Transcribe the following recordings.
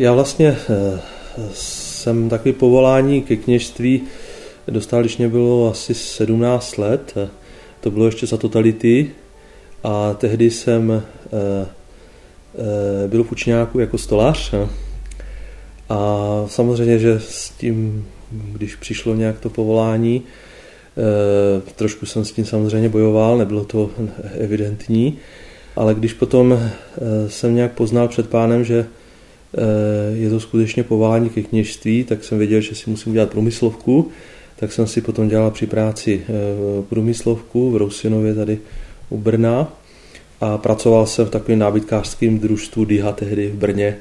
já vlastně jsem takový povolání ke kněžství dostal, když mě bylo asi 17 let. To bylo ještě za totality a tehdy jsem byl v učňáku jako stolář. A samozřejmě, že s tím, když přišlo nějak to povolání, trošku jsem s tím samozřejmě bojoval, nebylo to evidentní, ale když potom jsem nějak poznal před pánem, že je to skutečně povolání ke kněžství, tak jsem věděl, že si musím dělat průmyslovku, tak jsem si potom dělal při práci průmyslovku v Rousinově tady u Brna a pracoval jsem v takovém nábytkářském družstvu DIHA tehdy v Brně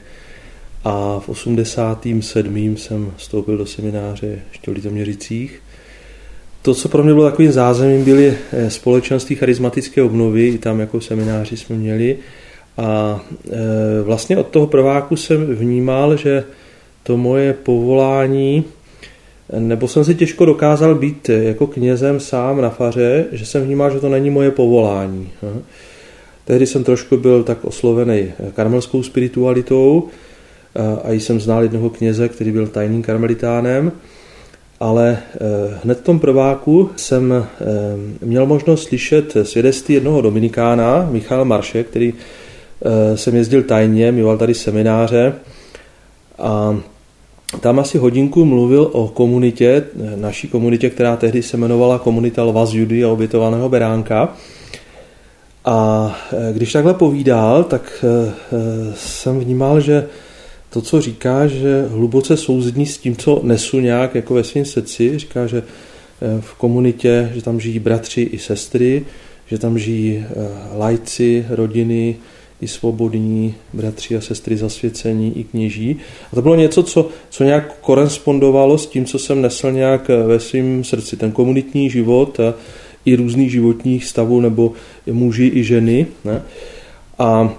a v 87. jsem vstoupil do semináře ještě v Litoměřicích. To, co pro mě bylo takovým zázemím, byly eh, společenství charismatické obnovy, i tam jako semináři jsme měli. A eh, vlastně od toho prváku jsem vnímal, že to moje povolání, nebo jsem si těžko dokázal být jako knězem sám na faře, že jsem vnímal, že to není moje povolání. Tehdy jsem trošku byl tak oslovený karmelskou spiritualitou a jsem znal jednoho kněze, který byl tajným karmelitánem, ale eh, hned v tom prváku jsem eh, měl možnost slyšet svědectví jednoho dominikána, Michal Marše, který jsem jezdil tajně, měl tady semináře a tam asi hodinku mluvil o komunitě, naší komunitě, která tehdy se jmenovala komunita Lva z Judy a obětovaného beránka. A když takhle povídal, tak jsem vnímal, že to, co říká, že hluboce souzní s tím, co nesu nějak jako ve svém srdci. Říká, že eh, v komunitě, že tam žijí bratři i sestry, že tam žijí eh, lajci, rodiny, i svobodní bratři a sestry zasvěcení, i kněží. A to bylo něco, co, co nějak korespondovalo s tím, co jsem nesl nějak eh, ve svém srdci. Ten komunitní život a i různých životních stavů, nebo muži i ženy. Ne? A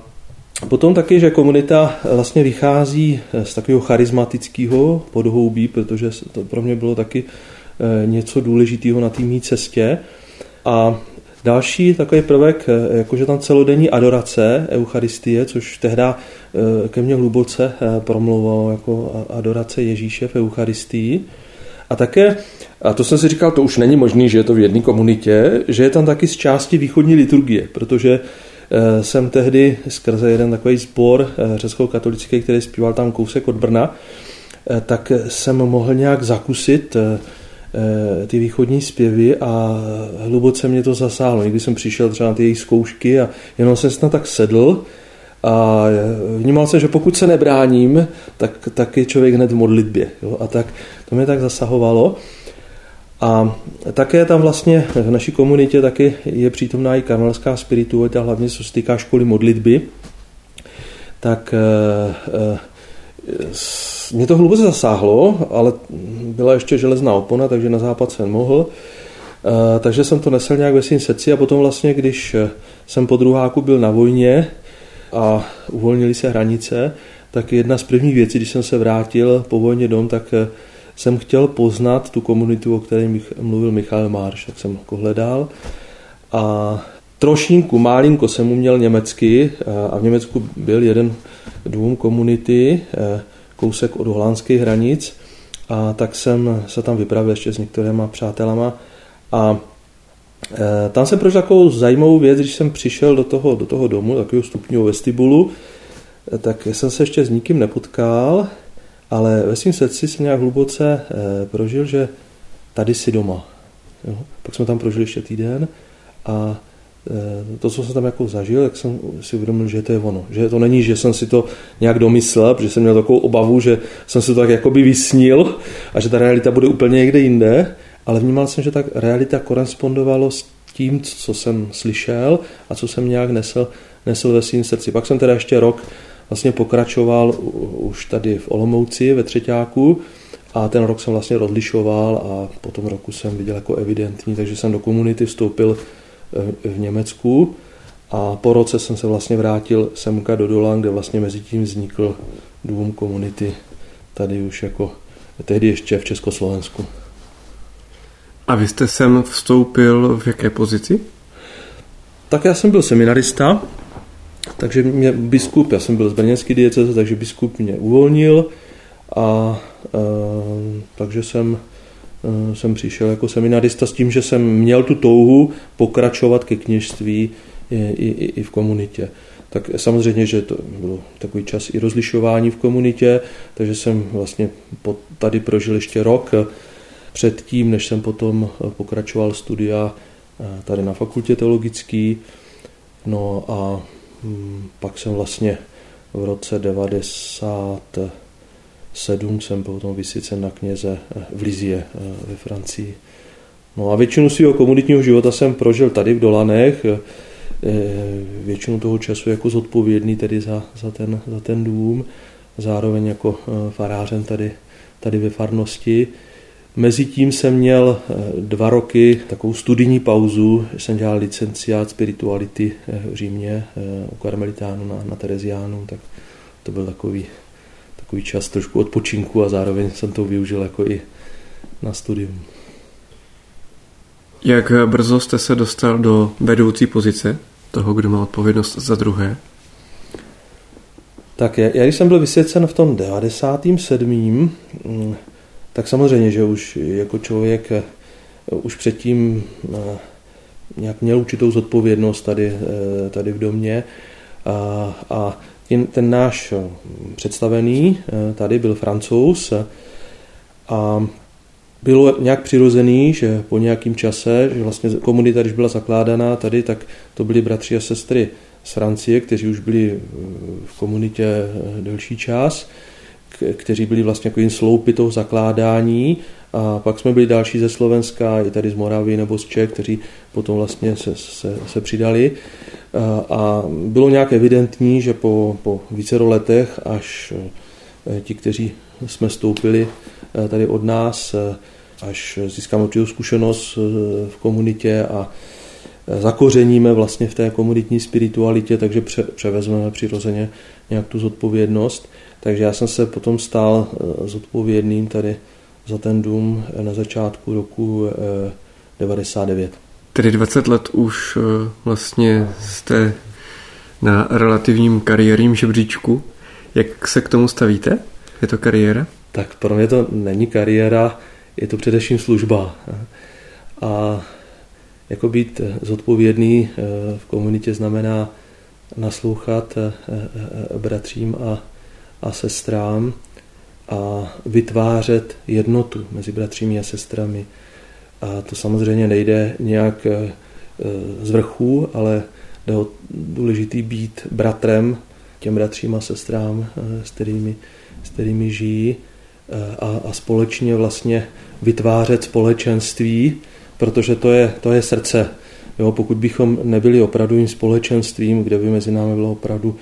Potom taky, že komunita vlastně vychází z takového charismatického podhoubí, protože to pro mě bylo taky eh, něco důležitého na té mý cestě. A další takový prvek, eh, jakože tam celodenní adorace, eucharistie, což tehdy eh, ke mně hluboce promluvalo jako adorace Ježíše v eucharistii. A také, a to jsem si říkal, to už není možné, že je to v jedné komunitě, že je tam taky z části východní liturgie, protože Eh, jsem tehdy skrze jeden takový sbor eh, řecko-katolický, který zpíval tam kousek od Brna, eh, tak jsem mohl nějak zakusit ty východní zpěvy a hluboce mě to zasáhlo. Někdy jsem přišel třeba na ty jejich zkoušky a jenom jsem se tak sedl a vnímal jsem, že pokud se nebráním, tak, tak je člověk hned v modlitbě. Jo? A tak to mě tak zasahovalo. A také tam vlastně v naší komunitě taky je přítomná i karmelská spiritualita, hlavně co se týká školy modlitby. Tak eh, eh, mě to hluboce zasáhlo, ale byla ještě železná opona, takže na západ jsem mohl. Eh, takže jsem to nesl nějak ve svým srdci a potom vlastně, když jsem po druháku byl na vojně a uvolnili se hranice, tak jedna z prvních věcí, když jsem se vrátil po vojně dom, tak jsem chtěl poznat tu komunitu, o které mluvil Michal Marš, tak jsem ho hledal. A trošinku, málinko jsem uměl německy a v Německu byl jeden dům komunity, e, kousek od holandských hranic a tak jsem se tam vypravil ještě s některýma přátelama a e, tam jsem prožil takovou zajímavou věc, když jsem přišel do toho, do toho domu, takového stupního vestibulu, tak jsem se ještě s nikým nepotkal ale ve svém srdci jsem nějak hluboce eh, prožil, že tady si doma. Jo? Pak jsme tam prožili ještě týden a eh, to, co jsem tam jako zažil, tak jsem si uvědomil, že to je ono. Že to není, že jsem si to nějak domyslel, protože jsem měl takovou obavu, že jsem si to tak jakoby vysnil a že ta realita bude úplně někde jinde, ale vnímal jsem, že ta realita korespondovalo s tím, co jsem slyšel a co jsem nějak nesl, nesl ve svém srdci. Pak jsem teda ještě rok vlastně pokračoval už tady v Olomouci ve Třeťáku a ten rok jsem vlastně rozlišoval a po tom roku jsem viděl jako evidentní, takže jsem do komunity vstoupil eh, v Německu a po roce jsem se vlastně vrátil semka do Dolan, kde vlastně mezi tím vznikl dům komunity tady už jako tehdy ještě v Československu. A vy jste sem vstoupil v jaké pozici? Tak já jsem byl seminarista takže mě biskup, já jsem byl z Brněnské dieceze, takže biskup mě uvolnil a e, takže jsem, jsem přišel jako seminarista s tím, že jsem měl tu touhu pokračovat ke kněžství i, i, i v komunitě. Tak samozřejmě, že to bylo takový čas i rozlišování v komunitě, takže jsem vlastně tady prožil ještě rok předtím, než jsem potom pokračoval studia e, tady na fakultě teologický. No a hm, pak jsem vlastně v roce 97 jsem potom vysvěcen na kněze e, v Lizie e, ve Francii. No a většinu svého komunitního života jsem prožil tady v Dolanech, většinu toho času jako zodpovědný tedy za, za, ten, za ten dům, zároveň jako farářem tady, tady ve farnosti. Mezitím jsem měl eh, dva roky takovou studijní pauzu, jsem dělal licenciát spirituality eh, v Římě eh, u karmelitánu na, na Tereziánu, tak to byl takový, takový čas trošku odpočinku a zároveň jsem to využil jako i na studium. Jak brzo jste se dostal do vedoucí pozice toho, kdo má odpovědnost za druhé? Tak já, já když jsem byl vysvěcen v tom 97 tak samozřejmě, že už jako člověk eh, už předtím eh, nějak měl určitou zodpovědnost tady, eh, tady v domě a, a ten náš představený tady byl francouz a bylo nějak přirozený, že po nějakém čase, že vlastně komunita, když byla zakládaná tady, tak to byli bratři a sestry z Francie, kteří už byli v komunitě delší čas kteří byli vlastně jako sloupy toho zakládání a pak jsme byli další ze Slovenska, i tady z Moravy nebo z Čech, kteří potom vlastně se, se, se přidali. A bylo nějak evidentní, že po, po více letech, až e, ti, kteří jsme stoupili e, tady od nás, e, až získáme určitou zkušenost v komunitě a zakořeníme vlastně v té komunitní spiritualitě, takže převezmeme přirozeně nějak tu zodpovědnost. Takže já jsem se potom stál eh, zodpovědným tady za ten dům eh, na začátku roku 99. Eh, tedy 20 let už vlastně jste na relativním kariérním žebříčku. Jak se k tomu stavíte? Je to kariéra? Tak pro mě to není kariéra, je to především služba. A jako být zodpovědný v komunitě znamená naslouchat bratřím a a sestrám a vytvářet jednotu mezi bratřími a sestrami. A to samozřejmě nejde nějak eh, z vrchu, ale jde o důležitý být bratrem těm bratřím a sestrám, eh, s kterými, s kterými žijí eh, a, a společně vlastně vytvářet společenství, protože to je, to je srdce. Jo, pokud bychom nebyli opravdovým společenstvím, kde by mezi námi bylo opravdu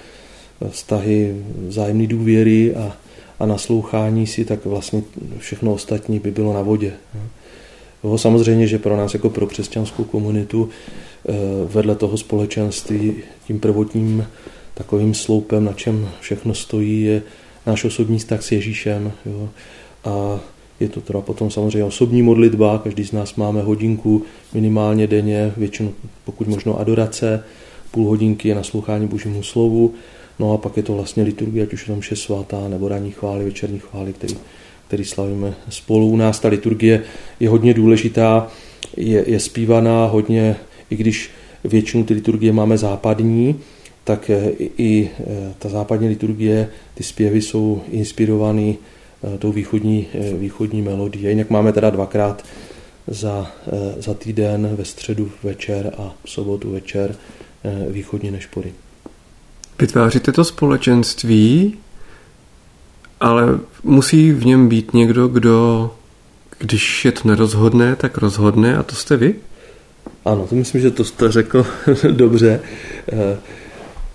vztahy vzájemné důvěry a, a naslouchání si, tak vlastně všechno ostatní by bylo na vodě. Jo, samozřejmě, že pro nás jako pro křesťanskou komunitu eh, vedle toho společenství tím prvotním takovým sloupem, na čem všechno stojí, je náš osobní vztah s Ježíšem. Jo. A je to teda potom samozřejmě osobní modlitba, každý z nás máme hodinku minimálně denně, většinou pokud možno adorace, půl hodinky je naslouchání Božímu slovu No a pak je to vlastně liturgie, ať už je tam vše svatá, nebo ranní chvály, večerní chvály, který, který slavíme spolu. U nás ta liturgie je hodně důležitá, je, je zpívaná hodně, i když většinu ty liturgie máme západní, tak eh, i, i eh, ta západní liturgie, ty zpěvy jsou inspirované eh, tou východní, východní melodii. Jinak máme teda dvakrát za, za týden ve středu večer a v sobotu večer východní nešpory. Vytváříte to společenství, ale musí v něm být někdo, kdo, když je to nerozhodné, tak rozhodne a to jste vy? Ano, to myslím, že to jste řekl dobře. Eh,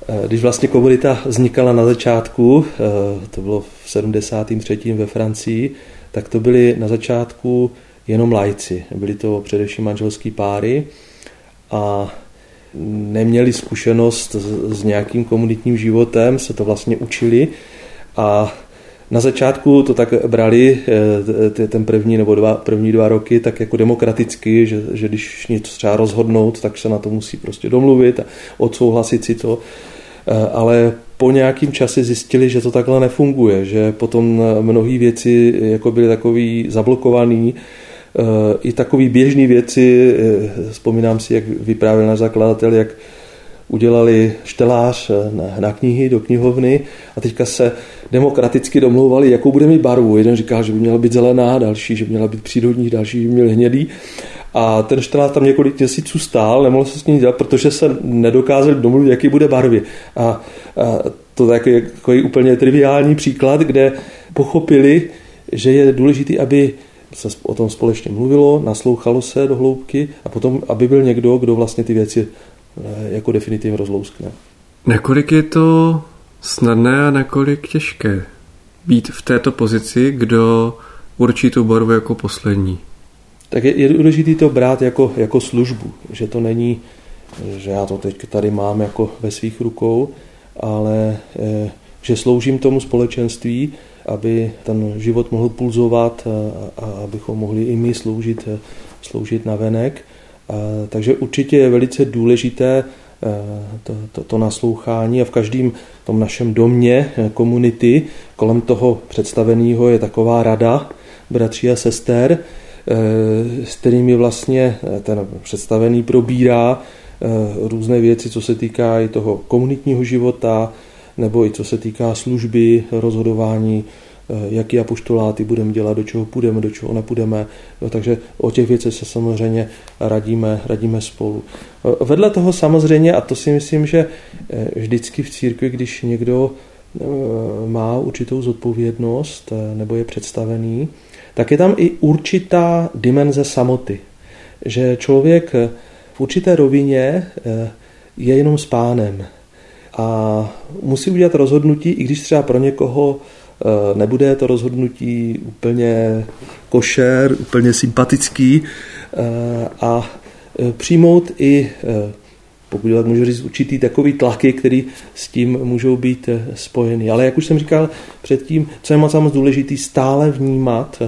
eh, když vlastně komunita vznikala na začátku, eh, to bylo v 73. ve Francii, tak to byly na začátku jenom lajci. Byly to především manželský páry a neměli zkušenost s nějakým komunitním životem, se to vlastně učili a na začátku to tak brali eh, ten první nebo dva, první dva roky tak jako demokraticky, že, že když něco třeba rozhodnout, tak se na to musí prostě domluvit a odsouhlasit si to. ale po nějakým čase zjistili, že to takhle nefunguje, že potom mnohé věci jako byly takový zablokovaný, i takový běžné věci, vzpomínám si, jak vyprávěl náš zakladatel, jak udělali štelář na, na knihy do knihovny a teďka se demokraticky domlouvali, jakou bude mít barvu. Jeden říkal, že by měla být zelená, další, že by měla být přírodní, další, že by měl hnědý. A ten štelář tam několik měsíců stál, nemohl se s ním dělat, protože se nedokázal domluvit, jaký bude barvy. A, a to je takový úplně triviální příklad, kde pochopili, že je důležité, aby se o tom společně mluvilo, naslouchalo se do hloubky a potom, aby byl někdo, kdo vlastně ty věci eh, jako definitivně rozlouskne. Nakolik je to snadné a nakolik těžké být v této pozici, kdo určí tu barvu jako poslední? Tak je, je důležité to brát jako, jako službu, že to není, že já to teď tady mám jako ve svých rukou, ale eh, že sloužím tomu společenství, aby ten život mohl pulzovat a, a abychom mohli i my sloužit, sloužit na venek. A, takže určitě je velice důležité Eh, to, to, to naslouchání a v každém tom našem domě eh, komunity kolem toho představeného je taková rada bratří a sester, eh, s kterými vlastně ten představený probírá různé věci, co se týká i toho komunitního života, nebo i co se týká služby, rozhodování Eh, jaký apoštoláty budeme dělat, do čeho půjdeme, do čeho nepůjdeme. Takže o těch věcech se samozřejmě radíme, radíme spolu. Eh, vedle toho samozřejmě, a to si myslím, že eh, vždycky v církvi, když někdo má určitou zodpovědnost nebo je představený, tak je tam i určitá dimenze samoty. Že člověk v určité rovině je jenom s pánem a musí udělat rozhodnutí, i když třeba pro někoho Eh, nebude to rozhodnutí úplně košer, úplně sympatický eh, a eh, přijmout i, pokud tak můžu říct, určitý takový tlaky, který s tím můžou být spojeny. Ale jak už jsem říkal předtím, co je moc moc důležité, stále vnímat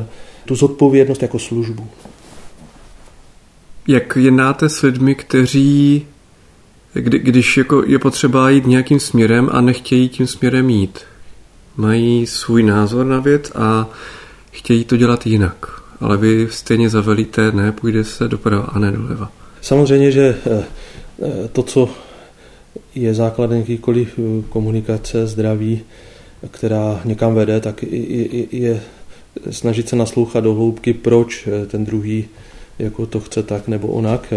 tu zodpovědnost jako službu. Jak jednáte s lidmi, kteří, kdy, když jako je potřeba jít nějakým směrem a nechtějí tím směrem jít? Mají svůj názor na věc a chtějí to dělat jinak. Ale vy stejně zavelíte, ne, půjde se doprava a ne doleva. Samozřejmě, že eh, eh, to, co je základem jakýkoliv eh, komunikace, zdraví, která někam vede, tak je, je snažit se naslouchat do hloubky, proč ten druhý jako to chce tak nebo onak.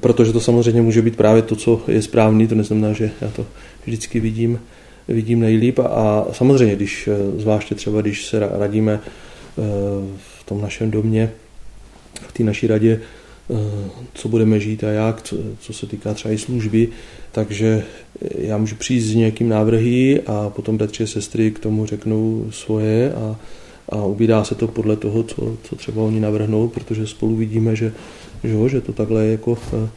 Protože to samozřejmě může být právě to, co je správný, to neznamená, že já to vždycky vidím vidím nejlíp a, a samozřejmě, když, eh, zvláště třeba, když se radíme eh, v tom našem domě, v té naší radě, eh, co budeme žít a jak, co, co se týká třeba i služby, takže já můžu přijít s nějakým návrhy a potom bratři a sestry k tomu řeknou svoje a, a ubírá se to podle toho, co, co třeba oni navrhnou, protože spolu vidíme, že, že, že to takhle je jako e,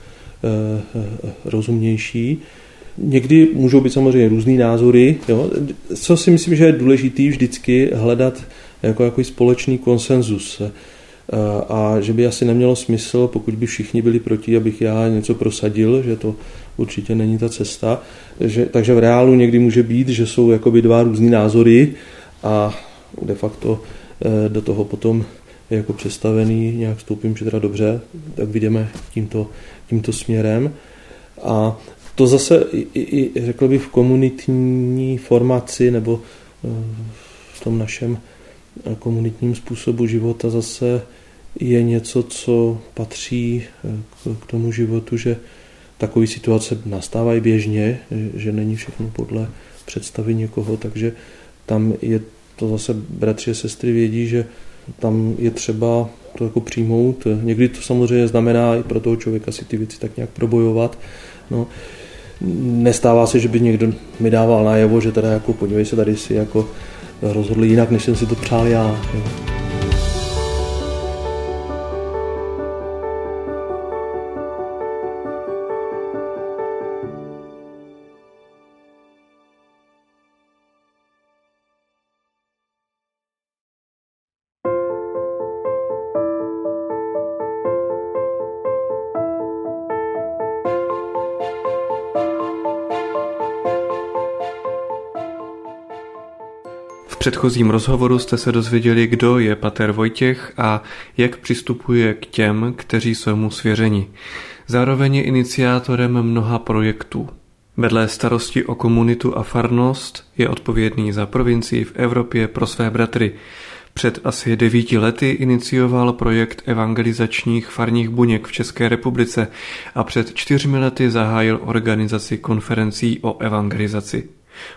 e, rozumnější. Někdy můžou být samozřejmě různý názory. Jo? Co si myslím, že je důležité vždycky hledat jako, jako společný konsenzus. A že by asi nemělo smysl, pokud by všichni byli proti, abych já něco prosadil, že to určitě není ta cesta. Že, takže v reálu někdy může být, že jsou jakoby dva různý názory a de facto eh, do toho potom jako představený nějak vstoupím, že teda dobře, tak vidíme tímto, tímto směrem. A to zase, i, i, řekl bych, v komunitní formaci nebo eh, v tom našem eh, komunitním způsobu života zase je něco, co patří eh, k, tomu životu, že takové situace nastávají běžně, že není všechno podle představy někoho, takže tam je to zase bratři a sestry vědí, že tam je třeba to jako přijmout. Někdy to samozřejmě znamená i pro toho člověka si ty věci tak nějak probojovat. No, nestává se, že by někdo mi dával najevo, že teda jako podívej se, tady si jako rozhodli jinak, než jsem si to přál já. Jo. Předchozím rozhovoru jste se dozvěděli, kdo je Pater Vojtěch a jak přistupuje k těm, kteří jsou mu svěřeni. Zároveň je iniciátorem mnoha projektů. Vedle starosti o komunitu a farnost je odpovědný za provincii v Evropě pro své bratry. Před asi devíti lety inicioval projekt evangelizačních farních buněk v České republice a před čtyřmi lety zahájil organizaci konferencí o evangelizaci.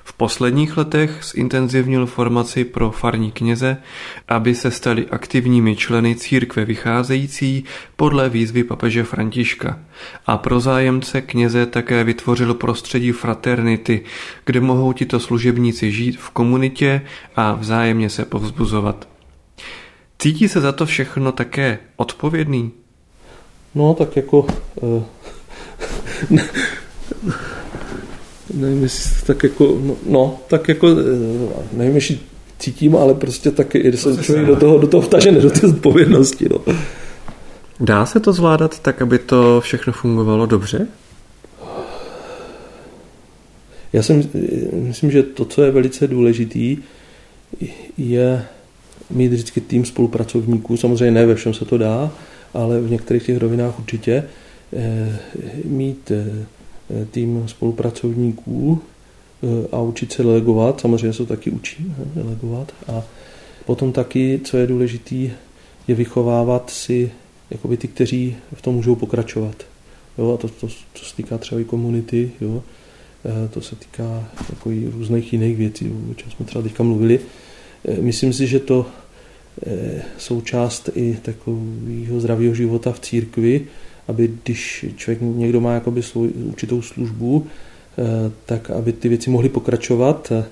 V posledních letech zintenzivnil formaci pro farní kněze, aby se stali aktivními členy církve vycházející podle výzvy papeže Františka. A pro zájemce kněze také vytvořil prostředí fraternity, kde mohou tito služebníci žít v komunitě a vzájemně se povzbuzovat. Cítí se za to všechno také odpovědný? No, tak jako... Uh, nevím, jestli tak jako, no, no, tak jako, eh, nevím, jestli cítím, ale prostě taky i se člověk do toho, do toho vtažené, do té odpovědnosti. No. Dá se to zvládat tak, aby to všechno fungovalo dobře? Já si myslím, že to, co je velice důležitý, je mít vždycky tým spolupracovníků. Samozřejmě ne ve všem se to dá, ale v některých těch rovinách určitě. Eh, mít eh, Eh, tým spolupracovníků eh, a učit se delegovat. Samozřejmě se to taky učí delegovat. A potom taky, co je důležité, je vychovávat si jakoby ty, kteří v tom můžou pokračovat. Jo, a to, to, to se týká třeba i komunity, jo, eh, to se týká jako i různých jiných věcí, o čem jsme třeba teďka mluvili. Myslím si, že to součást i takového zdravého života v církvi, aby když člověk někdo má jakoby svou určitou službu, eh, tak aby ty věci mohly pokračovat, eh,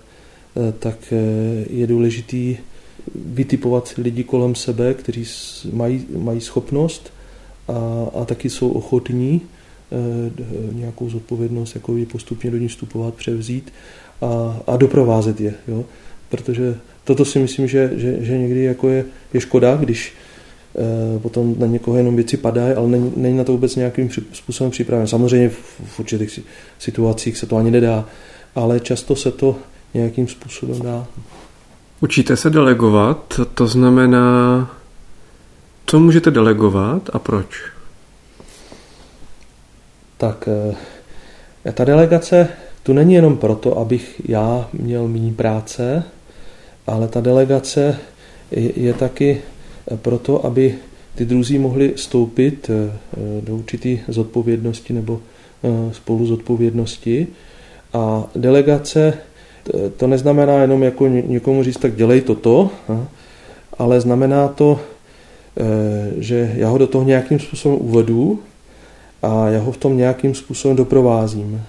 tak eh, je důležitý vytipovat lidi kolem sebe, kteří mají, mají schopnost a, a taky jsou ochotní nějakou zodpovědnost jako postupně do ní vstupovat, převzít a, a doprovázet je. Jo? Protože toto si myslím, že, že, že někdy jako je, je škoda, když potom na někoho jenom věci padají, ale není, není na to vůbec nějakým způsobem připraven. Samozřejmě v, v určitých situacích se to ani nedá, ale často se to nějakým způsobem dá. Učíte se delegovat, to znamená, co můžete delegovat a proč? Tak eh, ta delegace tu není jenom proto, abych já měl méně práce, ale ta delegace je, je taky proto, aby ty druzí mohli stoupit eh, do určité zodpovědnosti nebo eh, spolu zodpovědnosti. A delegace to neznamená jenom jako někomu říct, tak dělej toto, ale znamená to, eh, že já ho do toho nějakým způsobem uvedu a já ho v tom nějakým způsobem doprovázím.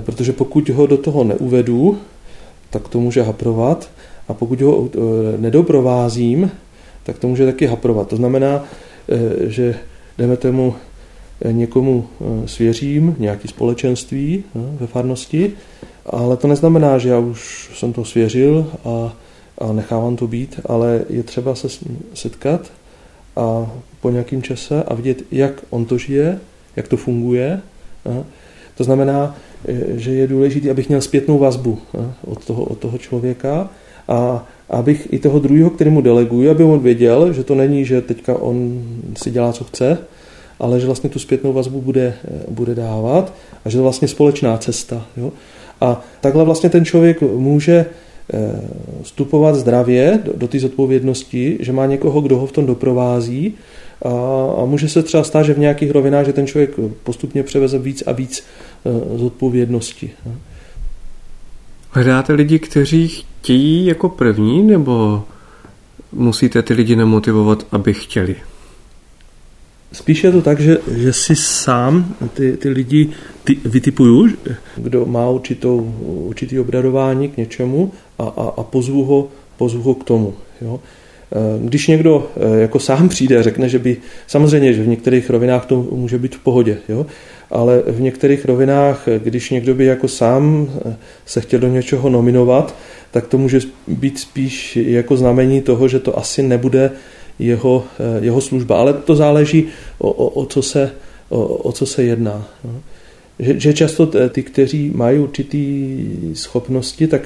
Protože pokud ho do toho neuvedu, tak to může haprovat a pokud ho nedoprovázím, tak to může taky haprovat. To znamená, eh, že jdeme tomu eh, někomu eh, svěřím, nějaký společenství ve farnosti, ale to neznamená, že já už jsem to svěřil a, a nechávám to být, ale je třeba se s ním setkat a po nějakém čase a vidět, jak on to žije, jak to funguje. To znamená, že je důležité, abych měl zpětnou vazbu od toho, od toho člověka a abych i toho druhého, kterému deleguji, aby on věděl, že to není, že teďka on si dělá, co chce, ale že vlastně tu zpětnou vazbu bude, bude dávat a že to vlastně společná cesta. Jo? A takhle vlastně ten člověk může eh, vstupovat zdravě do, do té zodpovědnosti, že má někoho, kdo ho v tom doprovází a, a může se třeba stát, že v nějakých rovinách, že ten člověk postupně převeze víc a víc eh, zodpovědnosti. Hledáte lidi, kteří chtějí jako první, nebo musíte ty lidi nemotivovat, aby chtěli? Spíš je to tak, že, že si sám ty, ty lidi ty, vytipuju, kdo má určitou, určitý obradování k něčemu a, a, a pozvu, ho, pozvu ho k tomu. Jo? Eh, když někdo eh, jako sám přijde a řekne, že by, samozřejmě, že v některých rovinách to může být v pohodě, jo? ale v některých rovinách, když někdo by jako sám eh, se chtěl do něčeho nominovat, tak to může být spíš jako znamení toho, že to asi nebude jeho, jeho služba. Ale to záleží, o, o, o, co, se, o, o co se jedná. No. Že, že často ty, kteří mají určitý schopnosti, tak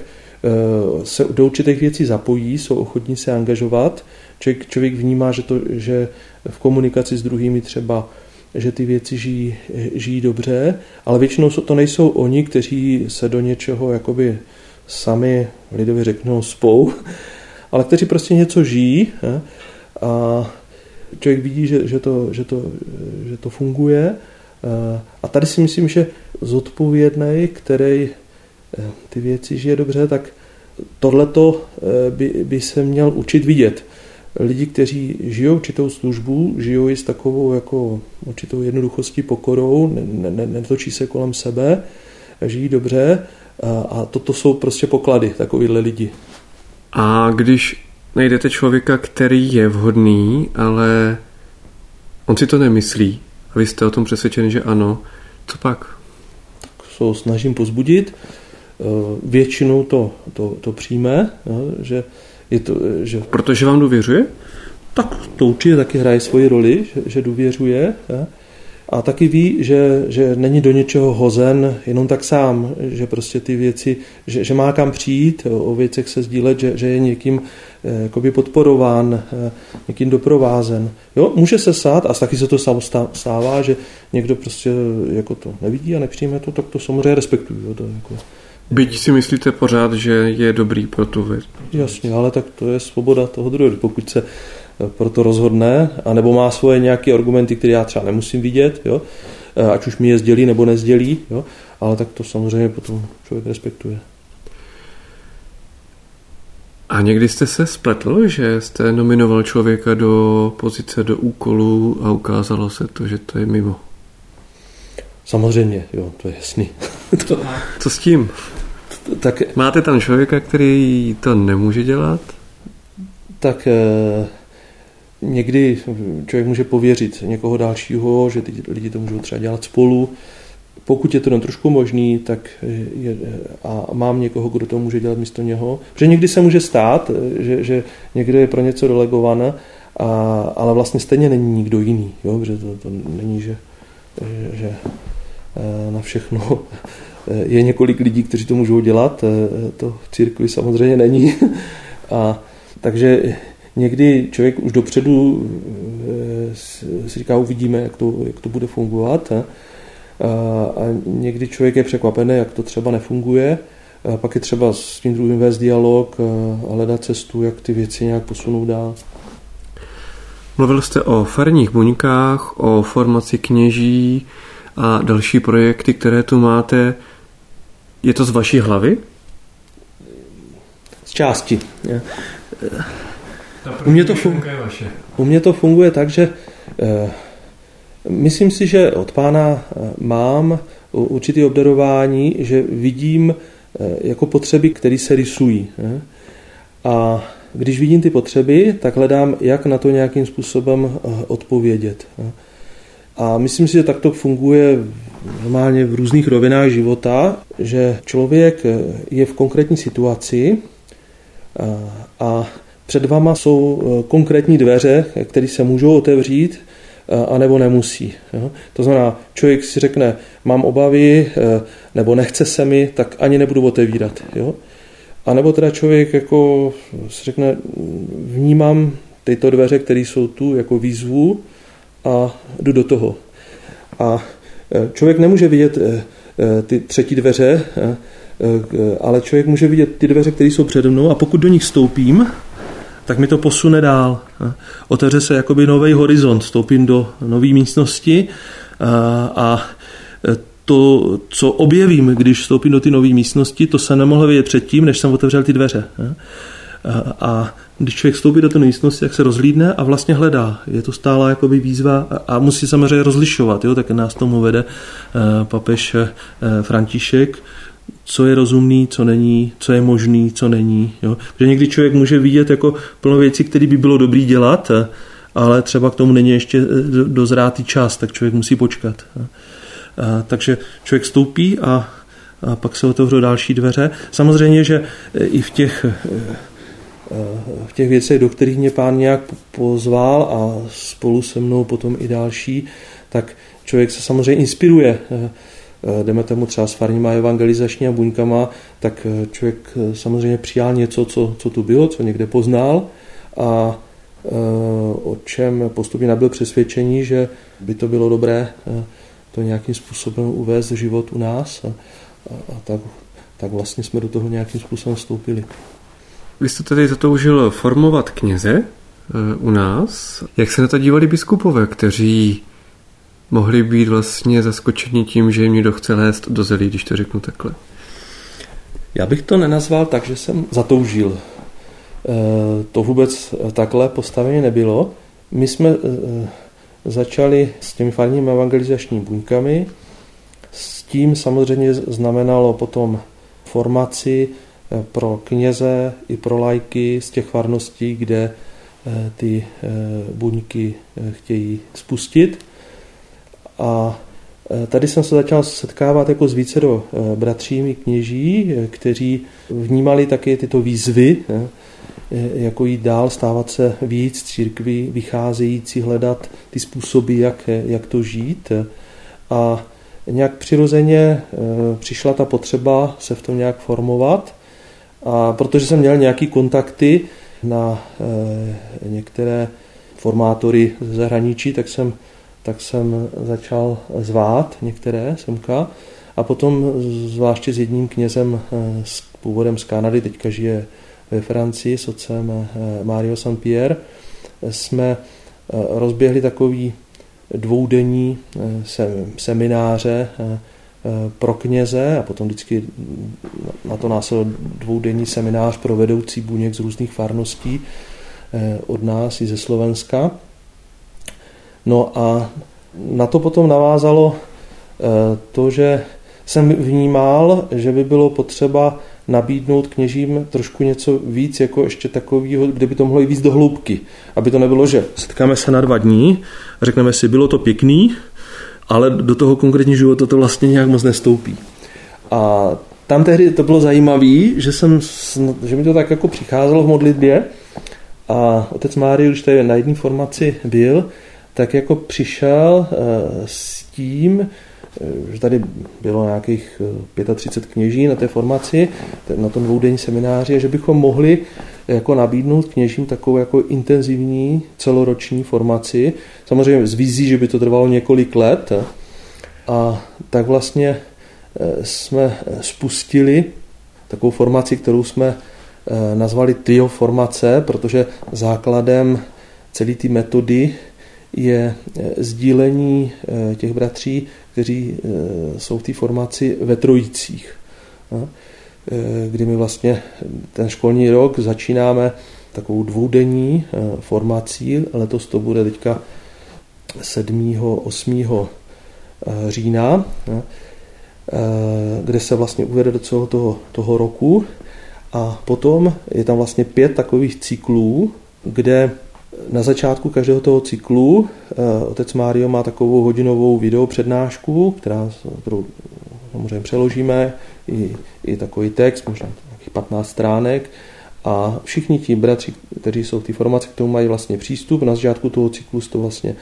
se do určitých věcí zapojí, jsou ochotní se angažovat. Člověk, člověk vnímá, že, to, že v komunikaci s druhými třeba že ty věci žijí, žijí dobře, ale většinou to nejsou oni, kteří se do něčeho jakoby sami lidově řeknou spou, ale kteří prostě něco žijí a člověk vidí, že, že, to, že, to, že to funguje. A tady si myslím, že zodpovědný, který eh, ty věci žije dobře, tak tohleto eh, by, by se měl učit vidět. Lidi, kteří žijou určitou službu, žijou i s takovou jako určitou jednoduchostí, pokorou, ne, ne, netočí se kolem sebe, žijí dobře a, a toto jsou prostě poklady takovýhle lidi. A když najdete člověka, který je vhodný, ale on si to nemyslí a vy jste o tom přesvědčeni, že ano, co pak? Tak se ho snažím pozbudit. Eh, většinou to, to, to přijme, že je to, že... Protože vám důvěřuje? Tak to určitě taky hraje svoji roli, že, že důvěřuje. A taky ví, že, že není do něčeho hozen jenom tak sám, že prostě ty věci, že, že má kam přijít, o věcech se sdílet, že, že je někým eh, jakoby podporován, eh, někým doprovázen. Jo, může se sát, a taky se to stává, že někdo prostě jako to nevidí a nepřijme to, tak to samozřejmě respektuju. Jo, to jako, Byť si myslíte pořád, že je dobrý pro tu věc. Jasně, ale tak to je svoboda toho druhého. Pokud se proto rozhodne, anebo má svoje nějaké argumenty, které já třeba nemusím vidět, jo? Eh, ať už mi je sdělí nebo nezdělí, jo? ale tak to samozřejmě potom člověk respektuje. A někdy jste se spletl, že jste nominoval člověka do pozice, do úkolu a ukázalo se to, že to je mimo? Samozřejmě, jo, to je jasný. to, co s tím? Tak, Máte tam člověka, který to nemůže dělat? Tak eh, Někdy člověk může pověřit někoho dalšího, že ty lidi to můžou třeba dělat spolu. Pokud je to jen trošku možný, tak je, a mám někoho, kdo to může dělat místo něho. Protože někdy se může stát, že, že někdo je pro něco delegované, a, ale vlastně stejně není nikdo jiný. Jo? Protože to, to není, že, že, že eh, na všechno je několik lidí, kteří to můžou dělat. Eh, to v církvi samozřejmě není. A, takže někdy člověk už dopředu eh, si říká, uvidíme, jak to, jak to bude fungovat. A, a někdy člověk je překvapený, jak to třeba nefunguje. A pak je třeba s tím druhým vést dialog a hledat cestu, jak ty věci nějak posunout dál. Mluvil jste o farních buňkách, o formaci kněží a další projekty, které tu máte. Je to z vaší hlavy? Z části. U mě, to funguje, u mě to funguje tak, že eh, myslím si, že od pána eh, mám určitý obdarování, že vidím eh, jako potřeby, které se rysují. Eh? A když vidím ty potřeby, tak hledám, jak na to nějakým způsobem odpovědět. Eh? A myslím si, že tak to funguje normálně v různých rovinách života, že člověk eh, je v konkrétní situaci a před vama jsou eh, konkrétní dveře, které se můžou otevřít, eh, anebo nemusí. To znamená, člověk si řekne, mám obavy, eh, nebo nechce se mi, tak ani nebudu otevírat. A nebo teda člověk jako si řekne, vnímám tyto dveře, které jsou tu jako výzvu a jdu do toho. A člověk nemůže vidět ty třetí dveře, ale člověk může vidět ty dveře, které jsou přede mnou a pokud do nich stoupím, tak mi to posune dál. Otevře se jakoby nový horizont, vstoupím do nové místnosti a to, co objevím, když vstoupím do ty nové místnosti, to se nemohlo vědět předtím, než jsem otevřel ty dveře. A když člověk vstoupí do té místnosti, tak se rozlídne a vlastně hledá. Je to stále jakoby výzva a musí samozřejmě rozlišovat. Jo? Tak nás tomu vede papež František, co je rozumný, co není, co je možný, co není. Jo? Protože někdy člověk může vidět jako plno věcí, které by bylo dobrý dělat, ale třeba k tomu není ještě eh, dozrátý čas, tak člověk musí počkat. A, takže člověk stoupí a, a pak se otevřou další dveře. Samozřejmě, že eh, i v těch, eh, v těch věcech, do kterých mě pán nějak pozval a spolu se mnou potom i další, tak člověk se samozřejmě inspiruje jdeme tomu třeba s farníma evangelizačníma buňkama, tak člověk samozřejmě přijal něco, co, co tu bylo, co někde poznal a o čem postupně nabyl přesvědčení, že by to bylo dobré to nějakým způsobem uvést život u nás a, a, a tak, tak vlastně jsme do toho nějakým způsobem vstoupili. Vy jste tady zatoužil formovat kněze eh, u nás. Jak se na to dívali biskupové, kteří mohli být vlastně zaskočeni tím, že jim někdo chce lézt do zelí, když to řeknu takhle? Já bych to nenazval tak, že jsem zatoužil. Eh, to vůbec takhle postavení nebylo. My jsme eh, začali s těmi farními evangelizačními buňkami. S tím samozřejmě znamenalo potom formaci pro kněze i pro lajky z těch farností, kde eh, ty eh, buňky chtějí spustit. A tady jsem se začal setkávat jako s vícero bratřími kněží, kteří vnímali také tyto výzvy, jako jít dál, stávat se víc církví, vycházející, hledat ty způsoby, jak, jak to žít. A nějak přirozeně eh, přišla ta potřeba se v tom nějak formovat. A protože jsem měl nějaký kontakty na eh, některé formátory z zahraničí, tak jsem, tak jsem začal zvát některé semka. A potom zvláště s jedním knězem eh, s původem z Kanady, teďka žije ve Francii s otcem Mario Saint-Pierre, jsme rozběhli takový dvoudenní eh, semináře eh, eh, pro kněze a potom vždycky na to následoval dvoudenní seminář pro vedoucí buněk z různých farností od nás i ze Slovenska. No a na to potom navázalo to, že jsem vnímal, že by bylo potřeba nabídnout kněžím trošku něco víc, jako ještě takového, kde by to mohlo jít víc do hloubky. Aby to nebylo, že setkáme se na dva dní řekneme si, bylo to pěkný, ale do toho konkrétního života to vlastně nějak moc nestoupí. A tam tehdy to bylo zajímavé, že, jsem, že mi to tak jako přicházelo v modlitbě a otec Mário, když tady na jedné formaci byl, tak jako přišel eh, s tím, Eh, že tady bylo nějakých 35 eh, kněží na té formaci, na tom dvoudenní semináři, a že bychom mohli jako nabídnout kněžím takovou jako intenzivní celoroční formaci. Samozřejmě z vizí, že by to trvalo několik let. A tak vlastně eh, jsme spustili takovou formaci, kterou jsme nazvali trio formace, protože základem celé ty metody je sdílení těch bratří kteří jsou v té formaci ve trojicích, eh, kdy my vlastně ten školní rok začínáme takovou dvoudenní eh, formací. Letos to bude teďka 7. 8. října, kde se vlastně uvede do celého toho, toho roku. A potom je tam vlastně pět takových cyklů, kde na začátku každého toho cyklu eh, otec Mário má takovou hodinovou video přednášku, která, samozřejmě přeložíme, i, i takový text, možná nějakých 15 stránek. A všichni ti bratři, kteří jsou v té formaci, k tomu mají vlastně přístup. Na začátku toho cyklu to vlastně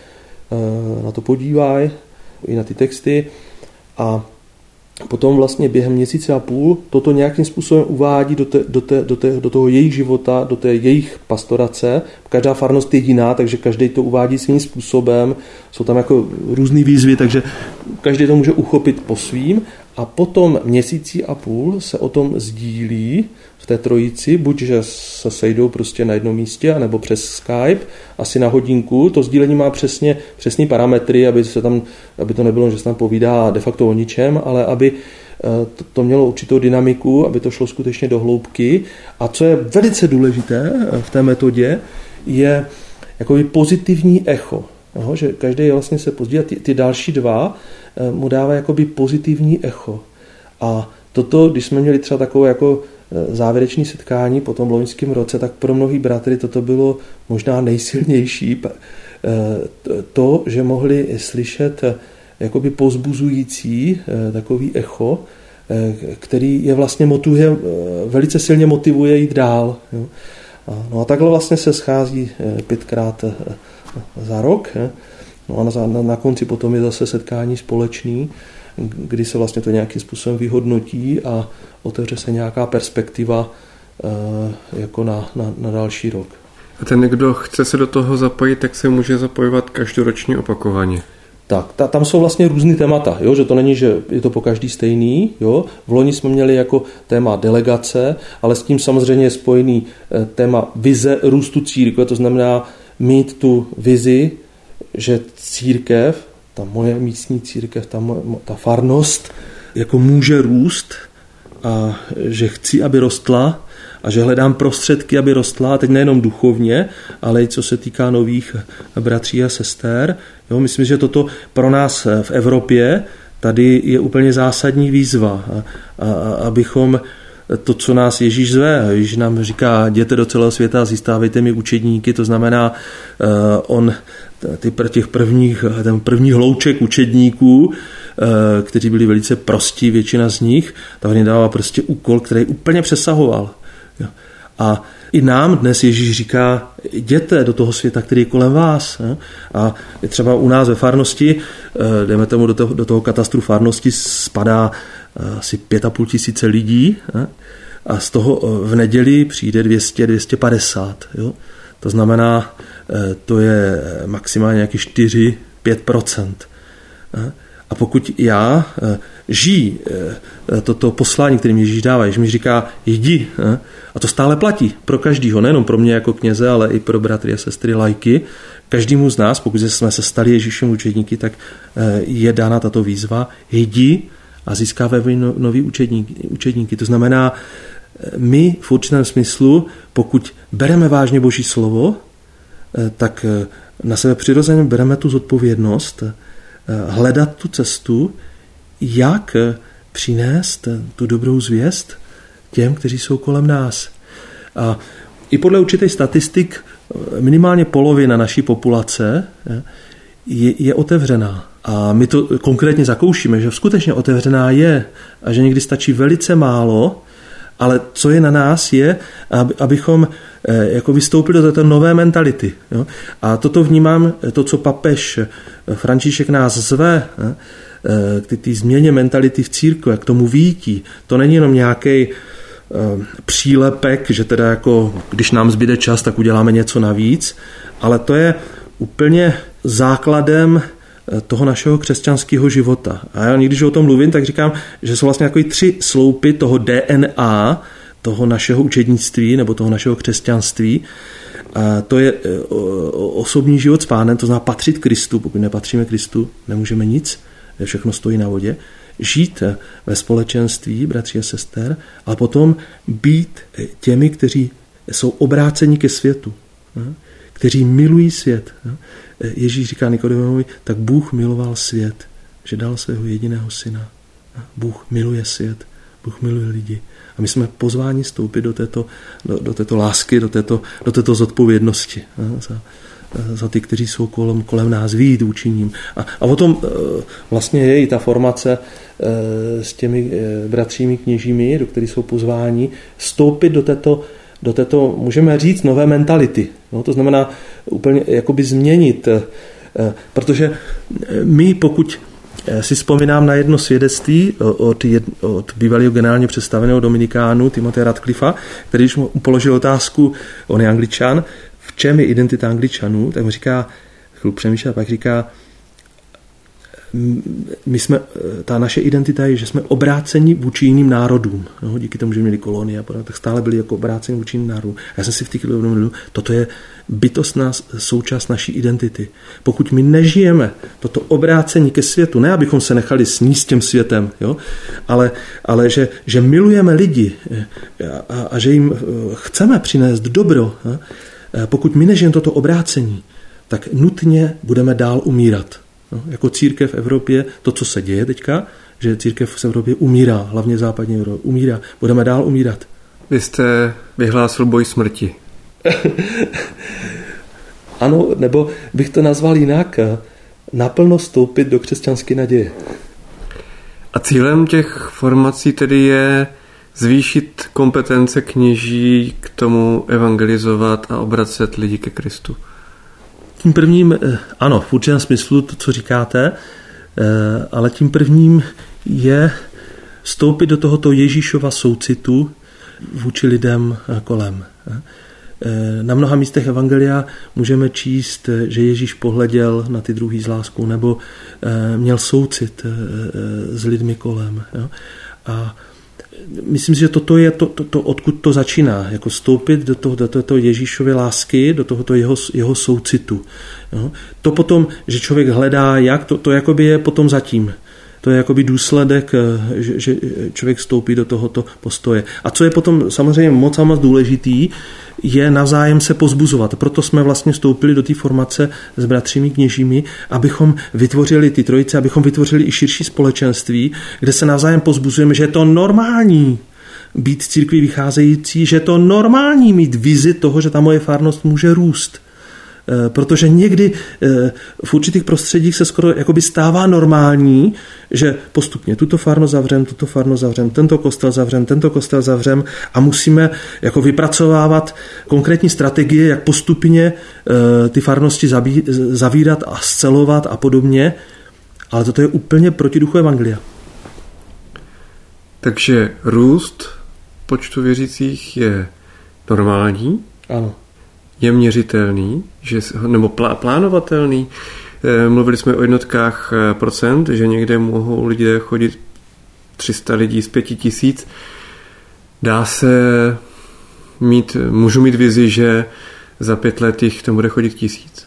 eh, na to podívají, i na ty texty. A potom vlastně během měsíce a půl toto nějakým způsobem uvádí do, te, do, te, do, te, do toho jejich života, do té jejich pastorace. Každá farnost je jiná, takže každý to uvádí svým způsobem. Jsou tam jako různé výzvy, takže každý to může uchopit po svým. A potom měsící a půl se o tom sdílí v té trojici, buď že se sejdou prostě na jednom místě, anebo přes Skype, asi na hodinku. To sdílení má přesně přesný parametry, aby, se tam, aby to nebylo, že se tam povídá de facto o ničem, ale aby eh, to mělo určitou dynamiku, aby to šlo skutečně do hloubky. A co je velice důležité eh, v té metodě, je jakoby pozitivní echo. Jo, že každý vlastně se pozdí a ty, ty další dva eh, mu dává jakoby pozitivní echo. A toto, když jsme měli třeba takové jako Eh, závěrečné setkání po tom loňském roce, tak pro mnohý bratry toto bylo možná nejsilnější. Eh, to, že mohli slyšet jakoby pozbuzující takový echo, který je vlastně motivuje, velice silně motivuje jít dál. No a takhle vlastně se schází pětkrát za rok. No a na, na konci potom je zase setkání společný, kdy se vlastně to nějakým způsobem vyhodnotí a otevře se nějaká perspektiva jako na, na, na další rok. A ten, kdo chce se do toho zapojit, tak se může zapojovat každoročně opakovaně. Tak, ta, tam jsou vlastně různý témata, jo, že to není, že je to po každý stejný. Jo. V loni jsme měli jako téma delegace, ale s tím samozřejmě je spojený eh, téma vize růstu církve, to znamená mít tu vizi, že církev, ta moje místní církev, ta, moje, ta farnost, jako může růst a že chci, aby rostla a že hledám prostředky, aby rostla, a teď nejenom duchovně, ale i co se týká nových bratří a sester. Jo, myslím, že toto pro nás v Evropě tady je úplně zásadní výzva, a, a, abychom to, co nás Ježíš zve. Ježíš nám říká, jděte do celého světa zjistávejte mi učedníky, to znamená, uh, on ty těch prvních, ten první hlouček učedníků, uh, kteří byli velice prostí, většina z nich, tak on dával prostě úkol, který úplně přesahoval. A i nám dnes Ježíš říká, jděte do toho světa, který je kolem vás. A třeba u nás ve farnosti, eh, jdeme tomu do toho, do toho katastru farnosti, spadá eh, asi pět a půl tisíce lidí a z toho eh, v neděli přijde 200-250. Jo. To znamená, to je maximálně nějaký 4-5 A pokud já žijí eh, toto poslání, kterým Ježíš dává. Ježíš mi říká, jdi. Eh, a to stále platí pro každýho, nejenom pro mě jako kněze, ale i pro bratry a sestry lajky. Každému z nás, pokud jsme se stali Ježíšem učedníky, tak eh, je dána tato výzva, jdi a získáme no, nový učedníky. To znamená, my v určitém smyslu, pokud bereme vážně Boží slovo, tak na sebe přirozeně bereme tu zodpovědnost hledat tu cestu, jak přinést tu dobrou zvěst těm, kteří jsou kolem nás. A i podle určitých statistik minimálně polovina naší populace je, je otevřená. A my to konkrétně zakoušíme, že skutečně otevřená je a že někdy stačí velice málo, ale co je na nás je, aby, abychom eh, jako vystoupili do této nové mentality. Jo? A toto vnímám, to, co papež František nás zve, Eh, k té změně mentality v církve, k tomu výjití. To není jenom nějaký eh, přílepek, že teda jako, když nám zbyde čas, tak uděláme něco navíc, ale to je úplně základem eh, toho našeho křesťanského života. A já když o tom mluvím, tak říkám, že jsou vlastně jako tři sloupy toho DNA, toho našeho učednictví nebo toho našeho křesťanství. A to je osobní život s pánem, to znamená patřit Kristu. Pokud nepatříme Kristu, nemůžeme nic všechno stojí na vodě, žít ve společenství, bratři a sester, a potom být těmi, kteří jsou obráceni ke světu, kteří milují svět. Ježíš říká Nikodimovi, tak Bůh miloval svět, že dal svého jediného syna. Bůh miluje svět, Bůh miluje lidi. A my jsme pozváni stoupit do této, do, do této lásky, do této, do této zodpovědnosti. Za, Eh, za ty, kteří jsou kolem, kolem nás, výjít učiním. A, a o tom eh, vlastně je i ta formace eh, s těmi bratřími kněžími, do kterých jsou pozváni, vstoupit do této, do této, můžeme říct, nové mentality. No, to znamená úplně jakoby změnit, protože my, pokud si vzpomínám na jedno svědectví od, jed, od bývalého generálně představeného Dominikánu Timothea Radcliffa, který mu položil otázku, on je angličan, v čem je identita angličanů, tak mu říká, chvíli přemýšlel, pak říká, my jsme, ta naše identita je, že jsme obráceni vůči jiným národům. No, díky tomu, že měli kolonie a podobně, tak stále byli jako obráceni vůči jiným národům. Já jsem si v té chvíli uvědomil, toto je bytostná součást naší identity. Pokud my nežijeme toto obrácení ke světu, ne abychom se nechali sníst těm světem, jo, ale, ale že, že milujeme lidi a, a, a že jim chceme přinést dobro, a, pokud my nežijeme toto obrácení, tak nutně budeme dál umírat. No, jako církev v Evropě, to, co se děje teďka, že církev v Evropě umírá, hlavně západní Evropě, umírá. Budeme dál umírat. Vy jste vyhlásil boj smrti. ano, nebo bych to nazval jinak, naplno stoupit do křesťanské naděje. A cílem těch formací tedy je zvýšit kompetence kněží k tomu evangelizovat a obracet lidi ke Kristu? Tím prvním, eh, ano, v určitém smyslu to, co říkáte, ale tím prvním je vstoupit do tohoto Ježíšova soucitu vůči lidem kolem. Na mnoha místech Evangelia můžeme číst, že Ježíš pohleděl na ty druhý s láskou nebo měl soucit s lidmi kolem. A myslím si, že toto je to, to, to, odkud to začíná, jako stoupit do toho, do toho Ježíšovy lásky, do tohoto jeho, jeho soucitu. Jo. To potom, že člověk hledá jak, to, to jakoby je potom zatím. To je jakoby důsledek, eh, že, že člověk stoupí do tohoto postoje. A co je potom samozřejmě moc a moc důležitý, je navzájem se pozbuzovat. Proto jsme vlastně vstoupili do té formace s bratřími kněžími, abychom vytvořili ty trojice, abychom vytvořili i širší společenství, kde se navzájem pozbuzujeme, že je to normální být církví vycházející, že je to normální mít vizi toho, že ta moje farnost může růst. Eh, protože někdy eh, v určitých prostředích se skoro jakoby stává normální, že postupně tuto farno zavřem, tuto farno zavřem, tento kostel zavřem, tento kostel zavřem a musíme jako vypracovávat konkrétní strategie, jak postupně eh, ty farnosti zavírat a scelovat a podobně. Ale toto je úplně proti duchu Evangelia. Takže růst počtu věřících je normální. Ano je měřitelný, že, nebo plá, plánovatelný. Eh, mluvili jsme o jednotkách eh, procent, že někde mohou lidé chodit 300 lidí z 5 tisíc. Dá se mít, můžu mít vizi, že za pět let jich tam bude chodit tisíc.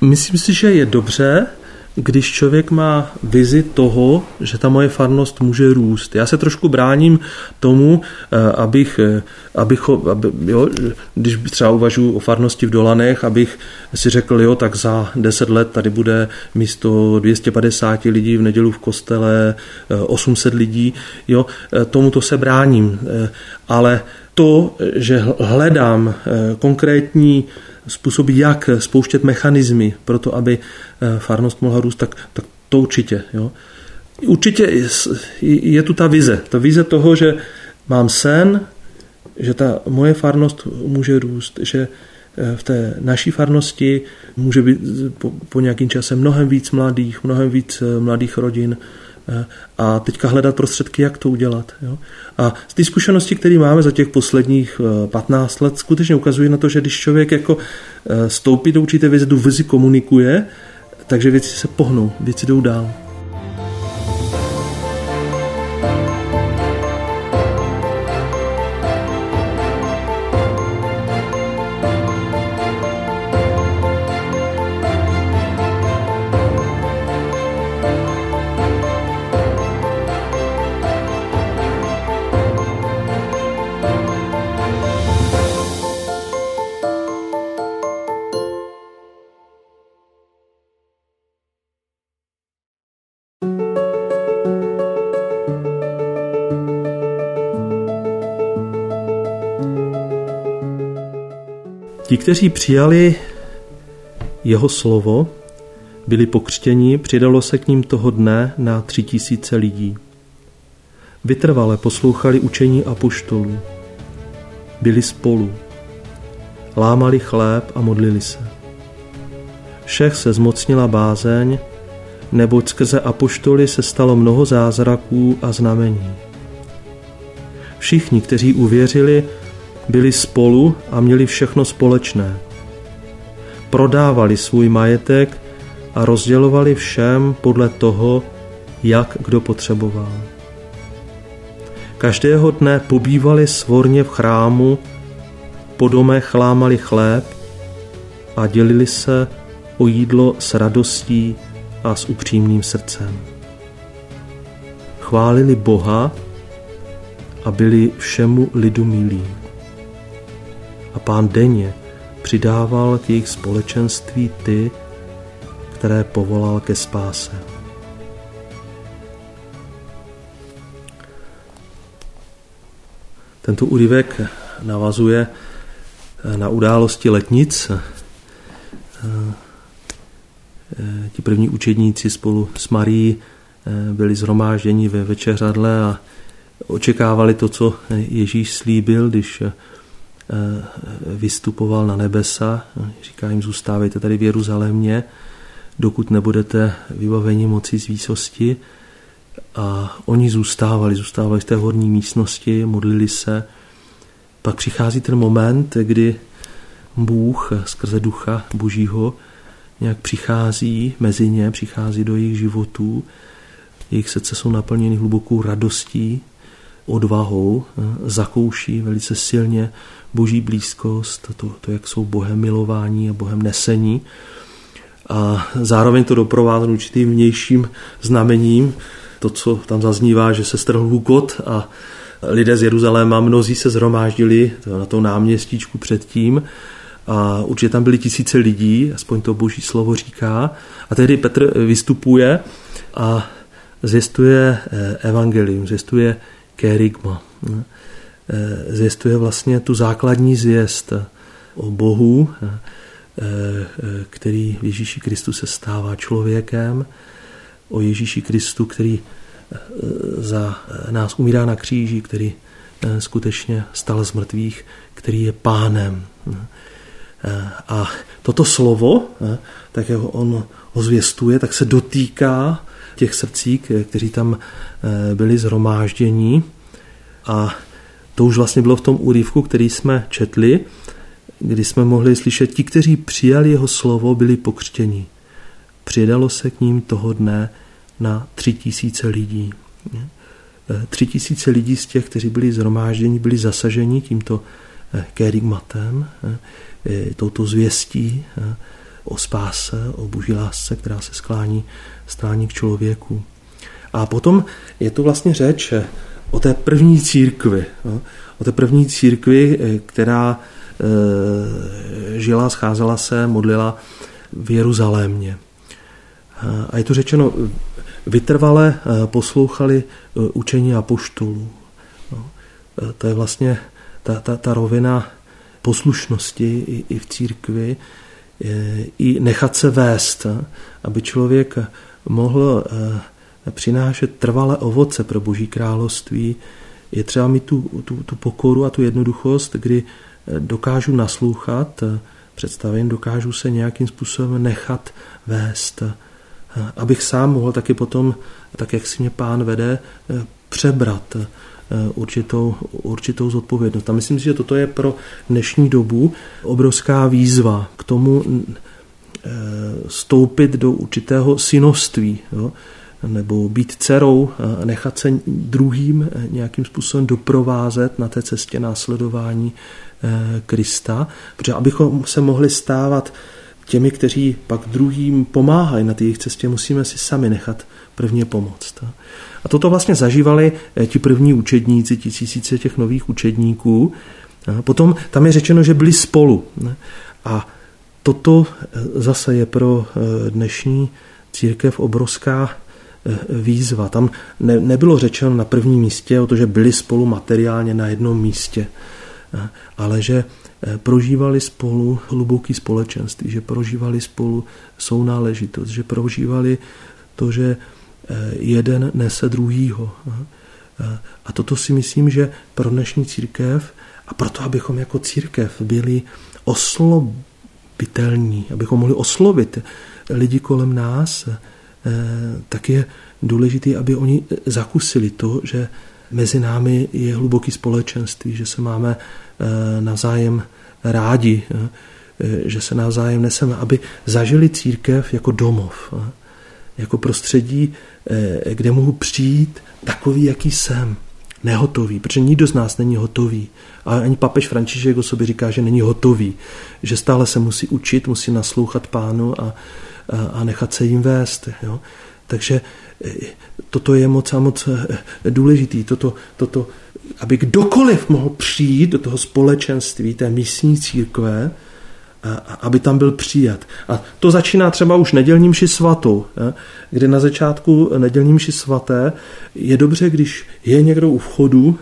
Myslím si, že je dobře, když člověk má vizi toho, že ta moje farnost může růst. Já se trošku bráním tomu, eh, abych, eh, abych aby, jo, když třeba uvažuji o farnosti v Dolanech, abych si řekl, jo, tak za 10 let tady bude místo 250 lidí v nedělu v kostele 800 eh, lidí, jo, tomuto se bráním. Ale to, že hledám konkrétní způsoby, jak spouštět mechanismy pro to, aby eh, farnost mohla růst, tak, tak to určitě. Jo. Určitě je tu ta vize. Ta vize toho, že mám sen, že ta moje farnost může růst, že eh, v té naší farnosti může být po, po nějakým čase mnohem víc mladých, mnohem víc eh, mladých rodin, a teďka hledat prostředky, jak to udělat. Jo? A z té zkušenosti, které máme za těch posledních 15 eh, let, skutečně ukazuje na to, že když člověk jako eh, stoupí do určité vizi, tu vizi komunikuje, takže věci se pohnou, věci jdou dál. Kteří přijali jeho slovo, byli pokřtěni, přidalo se k ním toho dne na tři tisíce lidí. Vytrvale poslouchali učení apoštolů. Byli spolu. Lámali chléb a modlili se. Všech se zmocnila bázeň, neboť skrze apoštoly se stalo mnoho zázraků a znamení. Všichni, kteří uvěřili, byli spolu a měli všechno společné. Prodávali svůj majetek a rozdělovali všem podle toho, jak kdo potřeboval. Každého dne pobývali svorně v chrámu, po domech lámali chléb a dělili se o jídlo s radostí a s upřímným srdcem. Chválili Boha a byli všemu lidu milí a pán denně přidával k jejich společenství ty, které povolal ke spáse. Tento úryvek navazuje na události letnic. Ti první učedníci spolu s Marí byli zhromážděni ve večeřadle a očekávali to, co Ježíš slíbil, když vystupoval na nebesa, říká jim, zůstávejte tady v Jeruzalémě, dokud nebudete vybaveni moci z výsosti. A oni zůstávali, zůstávali v té horní místnosti, modlili se. Pak přichází ten moment, kdy Bůh skrze ducha božího nějak přichází mezi ně, přichází do jejich životů. Jejich srdce jsou naplněny hlubokou radostí, odvahou, zakouší velice silně boží blízkost, to, to jak jsou Bohem milování a Bohem nesení. A zároveň to doprovází určitým vnějším znamením, to, co tam zaznívá, že se strhl hukot a lidé z Jeruzaléma, mnozí se zhromáždili na tom náměstíčku předtím a určitě tam byly tisíce lidí, aspoň to boží slovo říká. A tehdy Petr vystupuje a zjistuje eh, evangelium, zjistuje kerygma. Eh, zjistuje vlastně tu základní zvěst o Bohu, eh, který v Ježíši Kristu se stává člověkem, o Ježíši Kristu, který za nás umírá na kříži, který skutečně stal z mrtvých, který je pánem. A toto slovo, tak jak on ho zvěstuje, tak se dotýká těch srdcí, kteří tam eh, byli zhromáždění. A to už vlastně bylo v tom úryvku, který jsme četli, kdy jsme mohli slyšet, ti, kteří přijali jeho slovo, byli pokřtěni. Přidalo se k ním toho dne na tři tisíce lidí. Eh, tři tisíce lidí z těch, kteří byli zhromážděni, byli zasaženi tímto eh, kerygmatem, touto zvěstí o spáse, o boží lásce, která se sklání, sklání k člověku. A potom je tu vlastně řeč o té první církvi, o té první církvi, která e, žila, scházela se, modlila v Jeruzalémě. A je tu řečeno, vytrvale poslouchali učení apoštolů. No, to je vlastně ta, ta, ta rovina poslušnosti i, i v církvi, i nechat se vést, aby člověk mohl eh, přinášet trvalé ovoce pro Boží království, je třeba mít tu, tu, tu pokoru a tu jednoduchost, kdy eh, dokážu naslouchat, eh, představím, dokážu se nějakým způsobem nechat vést, abych sám mohl taky potom, tak jak si mě pán vede, přebrat určitou, určitou zodpovědnost. A myslím si, že toto je pro dnešní dobu obrovská výzva k tomu stoupit do určitého synovství, jo? Nebo být dcerou, nechat se druhým nějakým způsobem doprovázet na té cestě následování eh, Krista, protože abychom se mohli stávat těmi, kteří pak druhým pomáhají na té jejich cestě, musíme si sami nechat prvně pomoct. A toto vlastně zažívali eh, ti první učedníci, tisíce těch nových učedníků. Potom tam je řečeno, že byli spolu. A toto eh, zase je pro eh, dnešní církev obrovská výzva. Tam ne, nebylo řečeno na prvním místě o to, že byli spolu materiálně na jednom místě, ale že prožívali spolu hluboký společenství, že prožívali spolu sounáležitost, že prožívali to, že Eh, jeden nese druhýho. Eh, a toto si myslím, že pro dnešní církev a proto, abychom jako církev byli oslovitelní, abychom mohli oslovit lidi kolem nás, eh, tak je důležité, aby oni zakusili to, že mezi námi je hluboký společenství, že se máme navzájem rádi, že se navzájem neseme, aby zažili církev jako domov, jako prostředí, Eh, kde mohu přijít takový, jaký jsem, nehotový, protože nikdo z nás není hotový. A ani papež František o sobě říká, že není hotový, že stále se musí učit, musí naslouchat pánu a, a, a nechat se jim vést. Jo? Takže eh, toto je moc a moc eh, důležitý, toto, toto, aby kdokoliv mohl přijít do toho společenství té místní církve, aby tam byl přijat. A to začíná třeba už nedělním ši svatou, kdy na začátku nedělním ši svaté je dobře, když je někdo u vchodu,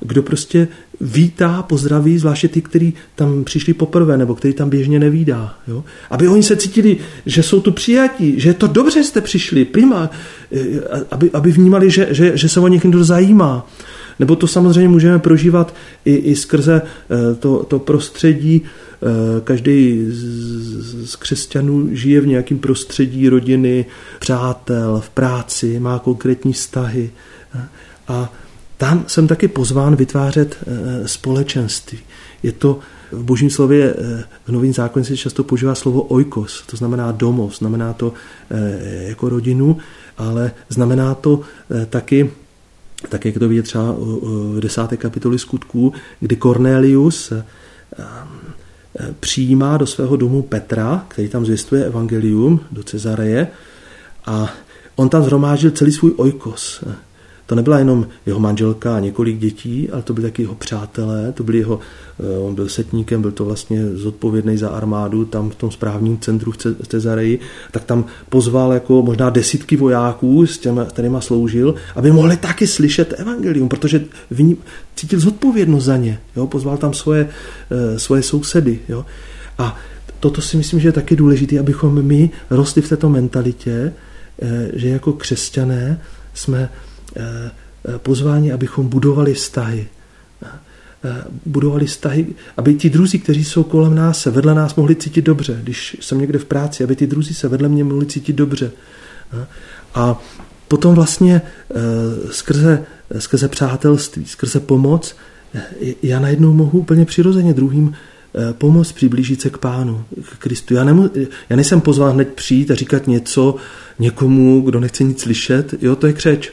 kdo prostě vítá, pozdraví, zvláště ty, kteří tam přišli poprvé, nebo který tam běžně nevídá. Jo? Aby oni se cítili, že jsou tu přijatí, že je to dobře, jste přišli, prima, e, aby, aby vnímali, že, že, že se o nich někdo zajímá, Nebo to samozřejmě můžeme prožívat i, i skrze to, to prostředí, každý z, z křesťanů žije v nějakém prostředí rodiny, přátel, v práci, má konkrétní vztahy. A tam jsem taky pozván vytvářet společenství. Je to v božím slově eh, v novém zákoně se často používá slovo oikos, to znamená domov, znamená to eh, jako rodinu, ale znamená to eh, taky, tak jak to vidět třeba v desáté kapitoli skutků, kdy Cornelius přijímá do svého domu Petra, který tam zvěstuje evangelium do Cezareje a on tam zhromáždil celý svůj oikos. To nebyla jenom jeho manželka a několik dětí, ale to byly taky jeho přátelé, to byli jeho, eh, on byl setníkem, byl to vlastně zodpovědný za armádu tam v tom správním centru v Cezareji, tak tam pozval jako možná desítky vojáků, s těma, kterýma sloužil, aby mohli taky slyšet evangelium, protože v ní cítil zodpovědnost za ně. Jo? Pozval tam svoje, eh, svoje sousedy. Jo? A toto si myslím, že je taky důležité, abychom my rostli v této mentalitě, eh, že jako křesťané jsme Eh, eh, pozvání, abychom budovali vztahy. Eh, budovali vztahy, aby ti druzí, kteří jsou kolem nás, se vedle nás mohli cítit dobře. Když jsem někde v práci, aby ti druzí se vedle mě mohli cítit dobře. A potom vlastně skrze, skrze přátelství, skrze pomoc, já najednou mohu úplně přirozeně druhým pomoct přiblížit se k pánu, k Kristu. Já, nemu, já nejsem pozván hned přijít a říkat něco někomu, kdo nechce nic slyšet. Jo, to je křeč.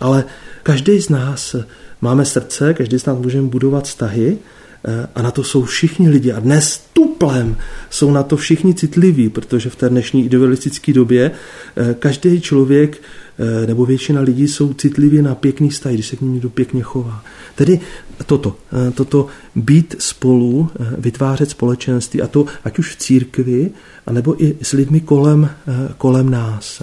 Ale každý z nás máme srdce, každý z nás můžeme budovat vztahy eh, a na to jsou všichni lidi. A dnes tuplem jsou na to všichni citliví, protože v té dnešní idealistické době eh, každý člověk eh, nebo většina lidí jsou citliví na pěkný vztah, když se k ním někdo pěkně chová. Tedy toto, toto být spolu, vytvářet společenství, a to ať už v církvi, anebo i s lidmi kolem, kolem nás.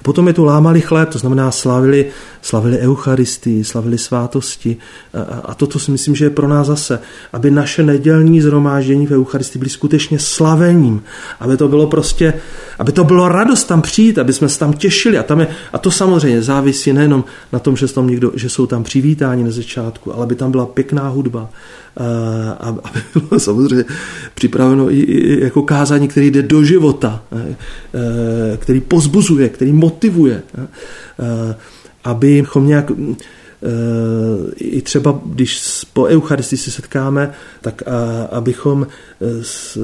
A potom je tu lámali chléb, to znamená slavili, slavili Eucharistii, slavili svátosti. A, a toto si myslím, že je pro nás zase, aby naše nedělní zhromáždění v Eucharistii byly skutečně slavením, aby to bylo prostě, aby to bylo radost tam přijít, aby jsme se tam těšili. A, tam je, a to samozřejmě závisí nejenom na tom, že, tam někdo, že jsou tam přivítáni na začátku, ale aby tam byla pěkná hudba, a aby bylo samozřejmě připraveno i, i jako kázání, který jde do života, který pozbuzuje, který motivuje, abychom nějak i třeba, když po Eucharistii se setkáme, tak abychom s,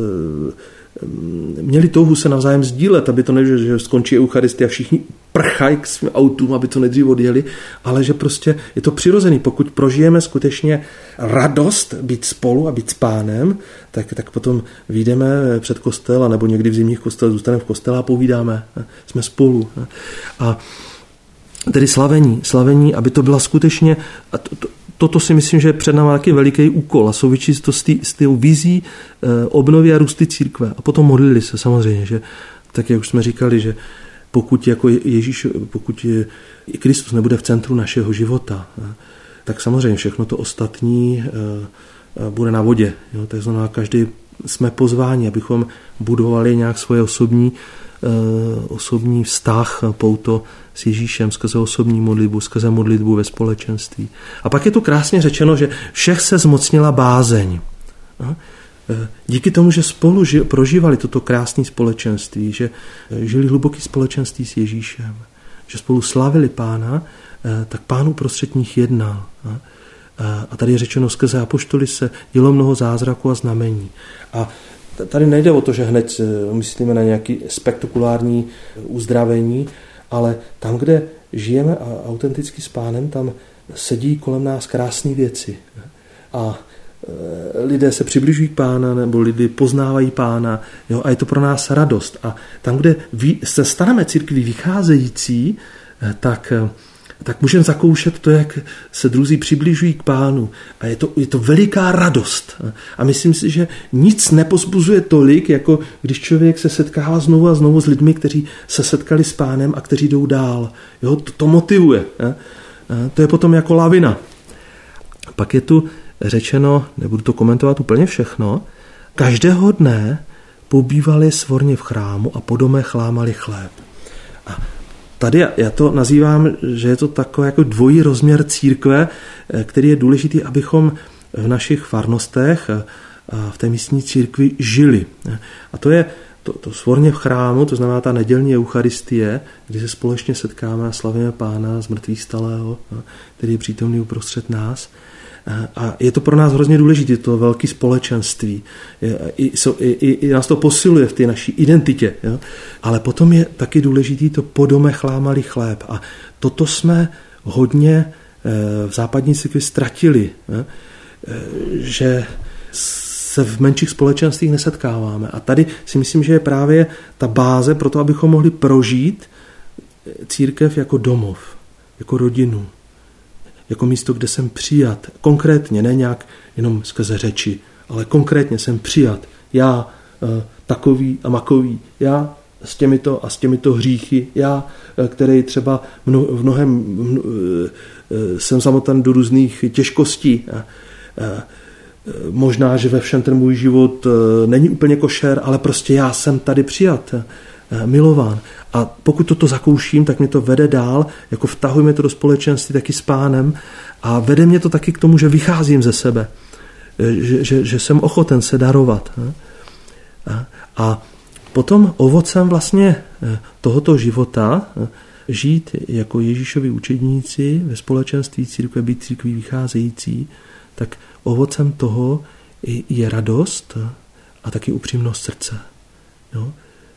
měli touhu se navzájem sdílet, aby to nebylo, že skončí Eucharistie a všichni prchají k svým autům, aby to nejdřív odjeli, ale že prostě je to přirozený. Pokud prožijeme skutečně radost být spolu a být s pánem, tak, tak potom vyjdeme před kostel, nebo někdy v zimních kostelech zůstaneme v kostele a povídáme. Jsme spolu. A tedy slavení, slavení, aby to byla skutečně, a to, to, toto si myslím, že je před námi taky veliký úkol a souvisí to s, tý, s tou vizí eh, obnovy a růsty církve. A potom modlili se samozřejmě, že tak jak už jsme říkali, že pokud jako Ježíš, pokud je, Kristus nebude v centru našeho života, eh, tak samozřejmě všechno to ostatní eh, bude na vodě. Jo? Tak znamená, každý jsme pozváni, abychom budovali nějak svoje osobní, osobní vztah, pouto s Ježíšem skrze osobní modlitbu, skrze modlitbu ve společenství. A pak je tu krásně řečeno, že všech se zmocnila bázeň. E, díky tomu, že spolu prožívali toto krásné společenství, že e, žili hluboký společenství s Ježíšem, že spolu slavili pána, tak pánu prostřed nich jednal. A tady je řečeno, skrze apoštoly se dělo mnoho zázraků a znamení. A tady nejde o to, že hned myslíme na nějaký spektakulární uzdravení, ale tam, kde žijeme a autenticky s pánem, tam sedí kolem nás krásné věci. A e, lidé se přibližují k pána, nebo lidi poznávají pána, jo, a je to pro nás radost. A tam, kde se staneme církví vycházející, e, tak tak můžeme zakoušet to, jak se druzí přibližují k pánu. A je to, je to veliká radost. A myslím si, že nic nepozbuzuje tolik, jako když člověk se setkává znovu a znovu s lidmi, kteří se setkali s pánem a kteří jdou dál. Jo, to, to motivuje. To je potom jako lavina. Pak je tu řečeno, nebudu to komentovat úplně všechno, každého dne pobývali svorně v chrámu a po domech chlámali chléb. Tady já to nazývám, že je to takový jako dvojí rozměr církve, který je důležitý, abychom v našich farnostech a v té místní církvi žili. A to je to, to svorně v chrámu, to znamená ta nedělní eucharistie, kdy se společně setkáme a slavíme Pána z mrtvých stalého, který je přítomný uprostřed nás. A je to pro nás hrozně důležité, to velké společenství. I, i, i, I nás to posiluje v té naší identitě. Jo? Ale potom je taky důležité to po domech lámalý chléb. A toto jsme hodně e, v západní cykli ztratili. Jo? E, že se v menších společenstvích nesetkáváme. A tady si myslím, že je právě ta báze pro to, abychom mohli prožít církev jako domov, jako rodinu, jako místo, kde jsem přijat. Konkrétně, ne nějak jenom skrze řeči, ale konkrétně jsem přijat. Já eh, takový a makový. Já s těmito a s těmito hříchy. Já, eh, který třeba v mnohem eh, jsem zamotan do různých těžkostí. Možná, že ve všem ten můj život není úplně košer, ale prostě já jsem tady přijat, milován. A pokud toto zakouším, tak mě to vede dál, jako vtahujeme to do společenství taky s pánem a vede mě to taky k tomu, že vycházím ze sebe, že, že, že jsem ochoten se darovat. A, potom ovocem vlastně eh, tohoto života eh, žít jako Ježíšovi učedníci ve společenství církve, být církví vycházející, tak ovocem toho je radost a taky upřímnost srdce. Jo?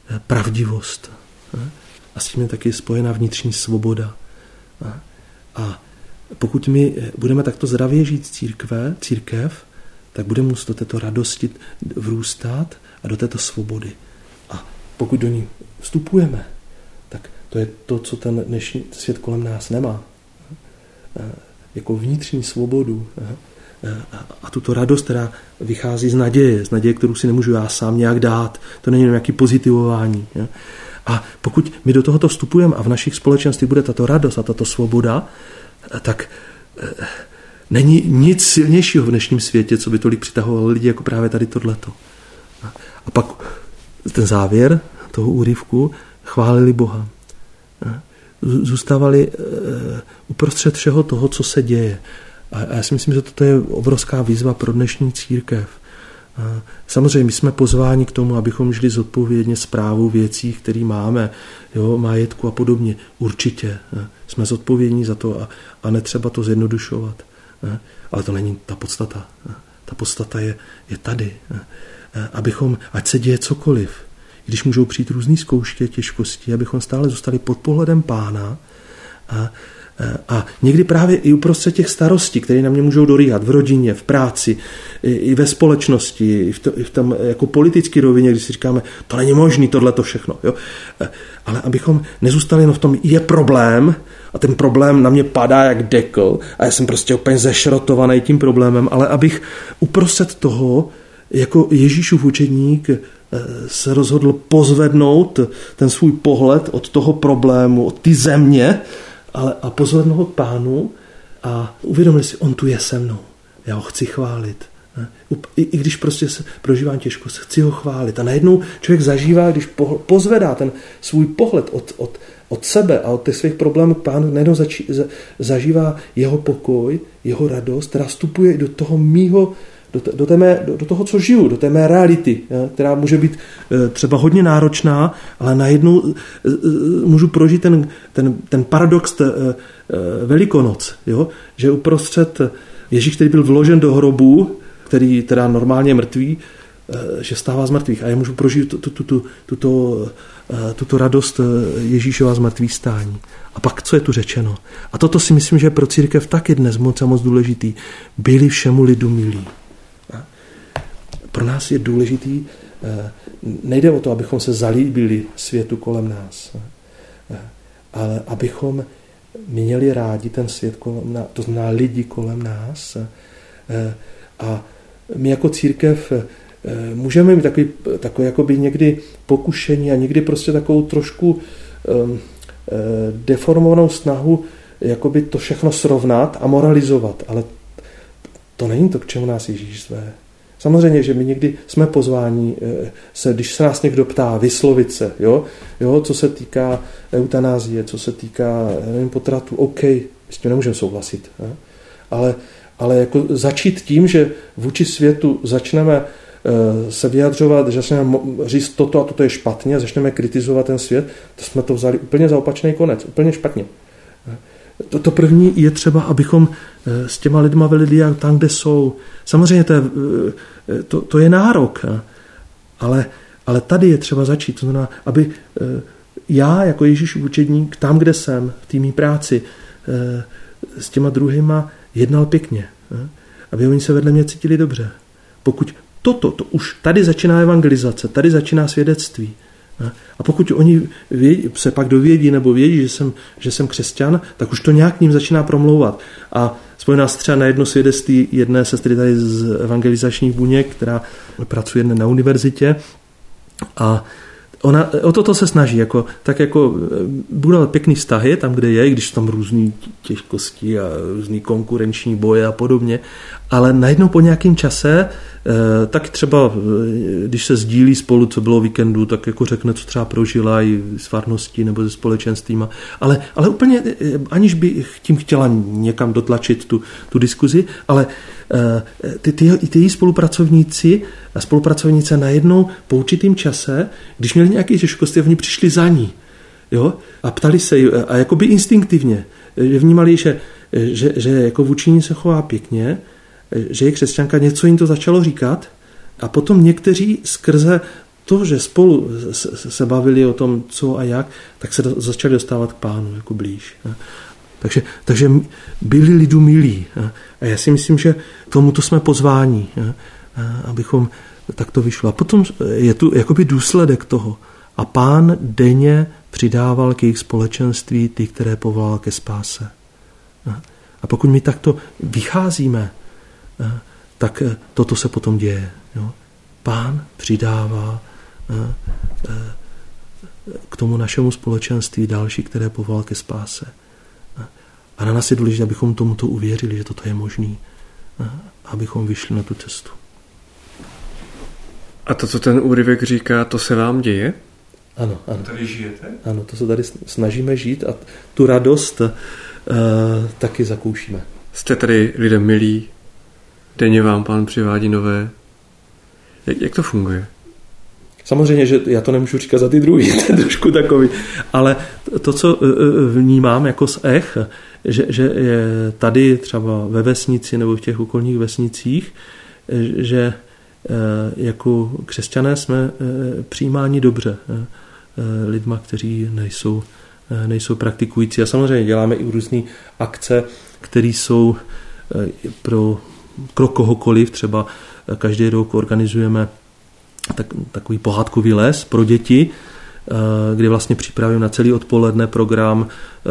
Eh, pravdivost. A s tím je taky spojena vnitřní svoboda. A pokud my budeme takto zdravě žít církve, církev, tak budeme muset do této radosti vrůstat a do této svobody. A pokud do ní vstupujeme, tak to je to, co ten dnešní svět kolem nás nemá. Jako vnitřní svobodu a tuto radost, která vychází z naděje, z naděje, kterou si nemůžu já sám nějak dát. To není nějaký pozitivování. A pokud my do tohoto vstupujeme a v našich společenstvích bude tato radost a tato svoboda, tak eh, není nic silnějšího v dnešním světě, co by tolik přitahovalo lidi jako právě tady tohleto. A pak ten závěr toho úryvku chválili Boha. Zůstávali eh, uprostřed všeho toho, co se děje. A já si myslím, že toto je obrovská výzva pro dnešní církev. Samozřejmě jsme pozváni k tomu, abychom žili zodpovědně zprávu věcí, které máme, jo, majetku a podobně. Určitě. Jsme zodpovědní za to a, a netřeba to zjednodušovat. Ale to není ta podstata. Ta podstata je, je tady. Abychom, ať se děje cokoliv, když můžou přijít různé zkoušky, těžkosti, abychom stále zůstali pod pohledem pána a, a někdy právě i uprostřed těch starostí, které na mě můžou dorýhat v rodině, v práci, i ve společnosti, i v, to, i v tom jako politické rovině, když si říkáme, to není možné, tohle to všechno. Jo? Ale abychom nezůstali jenom v tom, je problém, a ten problém na mě padá jak dekl a já jsem prostě úplně zešrotovaný tím problémem, ale abych uprostřed toho jako Ježíšův učedník eh, se rozhodl pozvednout ten svůj pohled od toho problému, od ty země ale a pozvednout pánu a uvědomili si, on tu je se mnou. Já ho chci chválit. I, I když prostě prožívám těžkost, chci ho chválit. A najednou člověk zažívá, když po, pozvedá ten svůj pohled od, od, od sebe a od těch svých problémů k pánu, najednou zači, za, zažívá jeho pokoj, jeho radost, která vstupuje do toho mýho do, do, té mé, do, do toho, co žiju, do té mé reality, která může být e, třeba hodně náročná, ale najednou e, e, můžu prožít ten, ten, ten paradox t, Velikonoc, jo? že uprostřed Ježíš, který byl vložen do hrobu, který teda normálně mrtvý, že stává z mrtvých. A já můžu prožít tuto, tuto, tuto, tuto radost Ježíšova z mrtvých stání. A pak, co je tu řečeno? A toto si myslím, že pro církev taky dnes moc a moc důležitý. Byli všemu lidu milí pro nás je důležitý, eh, nejde o to, abychom se zalíbili světu kolem nás, eh, ale abychom měli rádi ten svět kolem nás, to znamená lidi kolem nás. Eh, a my jako církev můžeme mít takový, takový jakoby někdy pokušení a někdy prostě takovou trošku um, deformovanou snahu jakoby to všechno srovnat a moralizovat, ale to není to, k čemu nás Ježíš zve. Samozřejmě, že my někdy jsme pozváni eh, se, když se nás někdo ptá, vyslovit se, jo, jo co se týká eutanázie, co se týká nevím, potratu, OK, s tím nemůžeme souhlasit. Jo? Ale, ale jako začít tím, že vůči světu začneme eh, se vyjadřovat, že začneme říct toto a toto je špatně, začneme kritizovat ten svět, to jsme to vzali úplně za opačný konec, úplně špatně. To, to první je třeba, abychom eh, s těma lidma byli dialog tam, kde jsou. Samozřejmě to je, eh, to, to je nárok, ale, ale tady je třeba začít. To znamená, aby eh, já jako Ježíš učedník, tam, kde jsem, v té práci, s těma druhýma jednal pěkně. Aby oni se vedle mě cítili dobře. Pokud toto, to už tady začíná evangelizace, tady začíná svědectví. A pokud oni vědí, se pak dovědí nebo vědí, že jsem, že jsem křesťan, tak už to nějak ním začíná promlouvat. A spojím nás třeba na jedno svědectví jedné sestry tady z evangelizačních buněk, která pracuje na univerzitě a ona o toto se snaží, jako, tak jako eh, budovat pěkný vztahy tam, kde je, když tam různý těžkosti a různý konkurenční boje a podobně, ale najednou po nějakém čase Eh, tak třeba, eh, když se sdílí spolu, co bylo víkendu, tak jako řekne, co třeba prožila i s farností nebo se společenstvím. Ale, ale úplně, aniž by tím chtěla někam dotlačit tu, tu diskuzi, ale ty, ty, ty její spolupracovníci a spolupracovnice najednou po určitým čase, když měli nějaké těžkosti, oni přišli za ní. Jo? A ptali se a jakoby instinktivně, že vnímali, že, že, že jako vůči ní se chová pěkně, že je křesťanka, něco jim to začalo říkat a potom někteří skrze to, že spolu se bavili o tom, co a jak, tak se začali dostávat k pánu jako blíž. Takže, takže byli lidu milí. A já si myslím, že tomuto jsme pozváni, abychom takto vyšlo. A potom je tu jakoby důsledek toho. A pán denně přidával k jejich společenství ty, které povolal ke spáse. A pokud my takto vycházíme tak eh, toto se potom děje. Pán přidává eh, k tomu našemu společenství další, které povolal ke spáse. A na nás je důležité, abychom tomuto uvěřili, že toto je možné, abychom vyšli na tu cestu. A to, co ten úryvek říká, to se vám děje? Ano, ano. Tady žijete? Ano, to se tady snažíme žít a tu radost uh, taky zakoušíme. Jste tady lidem milí, Denně vám pán přivádí nové. Jak, jak to funguje? Samozřejmě, že já to nemůžu říkat za ty druhý, to je trošku takový, ale to, co e, e, vnímám jako z ech, že, že je tady třeba ve vesnici nebo v těch okolních vesnicích, e, že jako křesťané jsme přijímáni dobře lidma, kteří nejsou, nejsou praktikující. A samozřejmě děláme i různé akce, které jsou pro pro kohokoliv, třeba každý rok organizujeme tak, takový pohádkový les pro děti, eh, kdy vlastně připravím na celý odpoledne program, eh,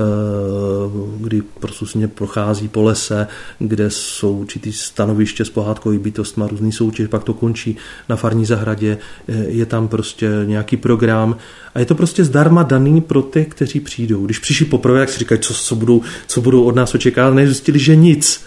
kdy prostě prochází po lese, kde jsou určitý stanoviště s pohádkový bytostma, různý soutěž, pak to končí na farní zahradě, je tam prostě nějaký program a je to prostě zdarma daný pro ty, kteří přijdou. Když přišli poprvé, jak si říkají, co, co, budou, co budou od nás očekávat, nezjistili, že nic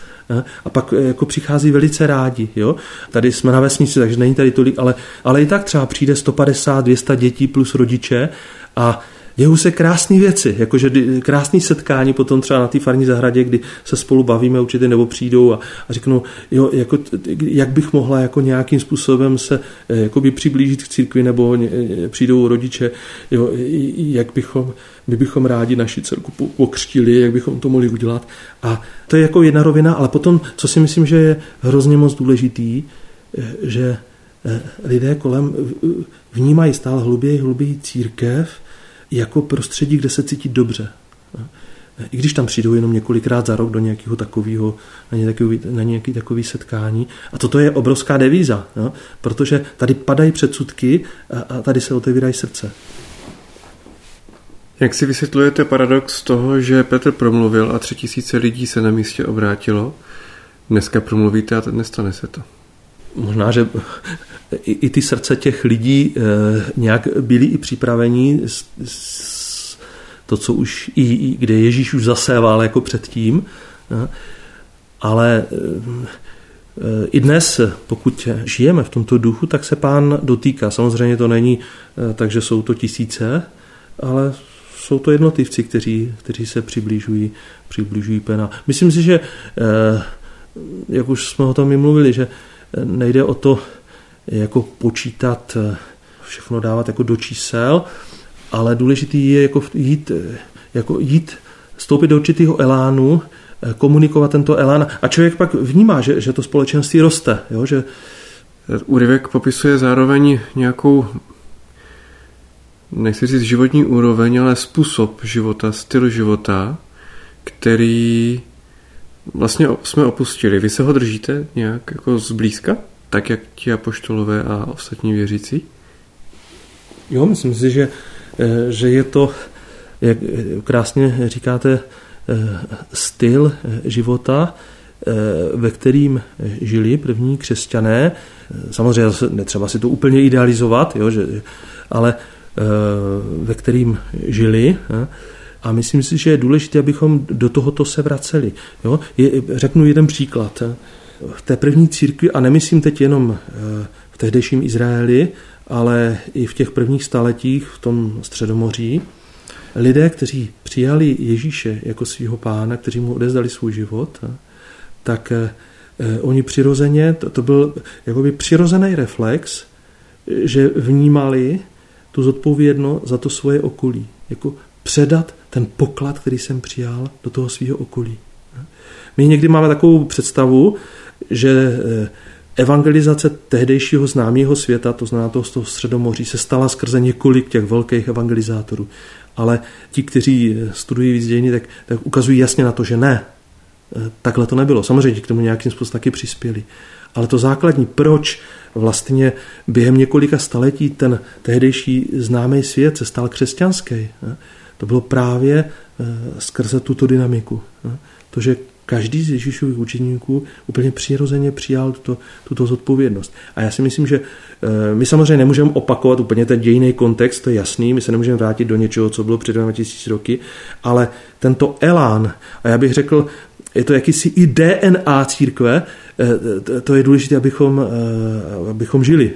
a pak eh, jako přichází velice rádi. Jo? Tady jsme na vesnici, takže není tady tolik, ale, ale i tak třeba přijde 150, 200 dětí plus rodiče a dějou se krásné věci, jakože krásné setkání potom třeba na té farní zahradě, kdy se spolu bavíme určitě nebo přijdou a, a řeknou, jo, jako, jak bych mohla jako nějakým způsobem se eh, jakoby přiblížit k církvi nebo eh, přijdou rodiče, jo, jak bychom, my bychom rádi naši dcerku pokřtili, jak bychom to mohli udělat. A to je jako jedna rovina, ale potom, co si myslím, že je hrozně moc důležitý, eh, že lidé kolem vnímají stále hluběji, hluběji církev, jako prostředí, kde se cítí dobře. I když tam přijdou jenom několikrát za rok do nějakého takového, na, nějaký, na nějaký takový setkání. A toto je obrovská devíza, no? protože tady padají předsudky a, a tady se otevírají srdce. Jak si vysvětlujete paradox toho, že Petr promluvil a tři tisíce lidí se na místě obrátilo? Dneska promluvíte a nestane se to. Možná, že i, i ty srdce těch lidí e, nějak byly i připraveni s, s, to, co už i, i kde Ježíš už zaséval jako předtím, e, ale e, i dnes, pokud žijeme v tomto duchu, tak se pán dotýká. Samozřejmě to není tak, že jsou to tisíce, ale jsou to jednotlivci, kteří, kteří se přiblížují, přiblížují pena. Myslím si, že, jak už jsme o tom i mluvili, že nejde o to jako počítat, všechno dávat jako do čísel, ale důležitý je jako jít, jako jít stoupit do určitého elánu, eh, komunikovat tento elán a člověk pak vnímá, že, že to společenství roste. Jo? Že... Úryvek popisuje zároveň nějakou nechci říct životní úroveň, ale způsob života, styl života, který vlastně jsme opustili. Vy se ho držíte nějak jako zblízka, tak jak ti apoštolové a ostatní věřící? Jo, myslím si, že, eh, že je to jak krásně říkáte, eh, styl eh, života, eh, ve kterým žili první křesťané. Samozřejmě netřeba si to úplně idealizovat, jo, že, ale ve kterým žili. A myslím si, že je důležité, abychom do tohoto se vraceli. Jo. Je, řeknu jeden příklad. V té první církvi, a nemyslím teď jenom v tehdejším Izraeli, ale i v těch prvních staletích v tom středomoří, lidé, kteří přijali Ježíše jako svého pána, kteří mu odezdali svůj život, tak eh, oni přirozeně, to, to byl jakoby přirozený reflex, že vnímali tu zodpovědnost za to svoje okolí. Jako předat ten poklad, který jsem přijal, do toho svého okolí. My někdy máme takovou představu, že eh, evangelizace tehdejšího známého světa, to znamená toho z toho středomoří, se stala skrze několik těch velkých evangelizátorů ale ti, kteří studují víc dějiny, tak, tak ukazují jasně na to, že ne. E, takhle to nebylo. Samozřejmě k tomu nějakým způsobem taky přispěli. Ale to základní, proč vlastně během několika staletí ten tehdejší známý svět se stal křesťanský, to bylo právě e, skrze tuto dynamiku. To, že každý z Ježíšových učeníků úplně přirozeně přijal tuto, tuto zodpovědnost. A já si myslím, že eh, my samozřejmě nemůžeme opakovat úplně ten dějný kontext, to je jasný, my se nemůžeme vrátit do něčeho, co bylo před 2000 roky, ale tento elán, a já bych řekl, je to jakýsi i DNA církve, eh, to je důležité, abychom, eh, abychom žili,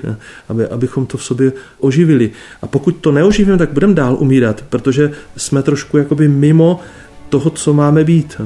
aby, abychom to v sobě oživili. A pokud to neoživíme, tak budeme dál umírat, protože jsme trošku jakoby mimo toho, co máme být.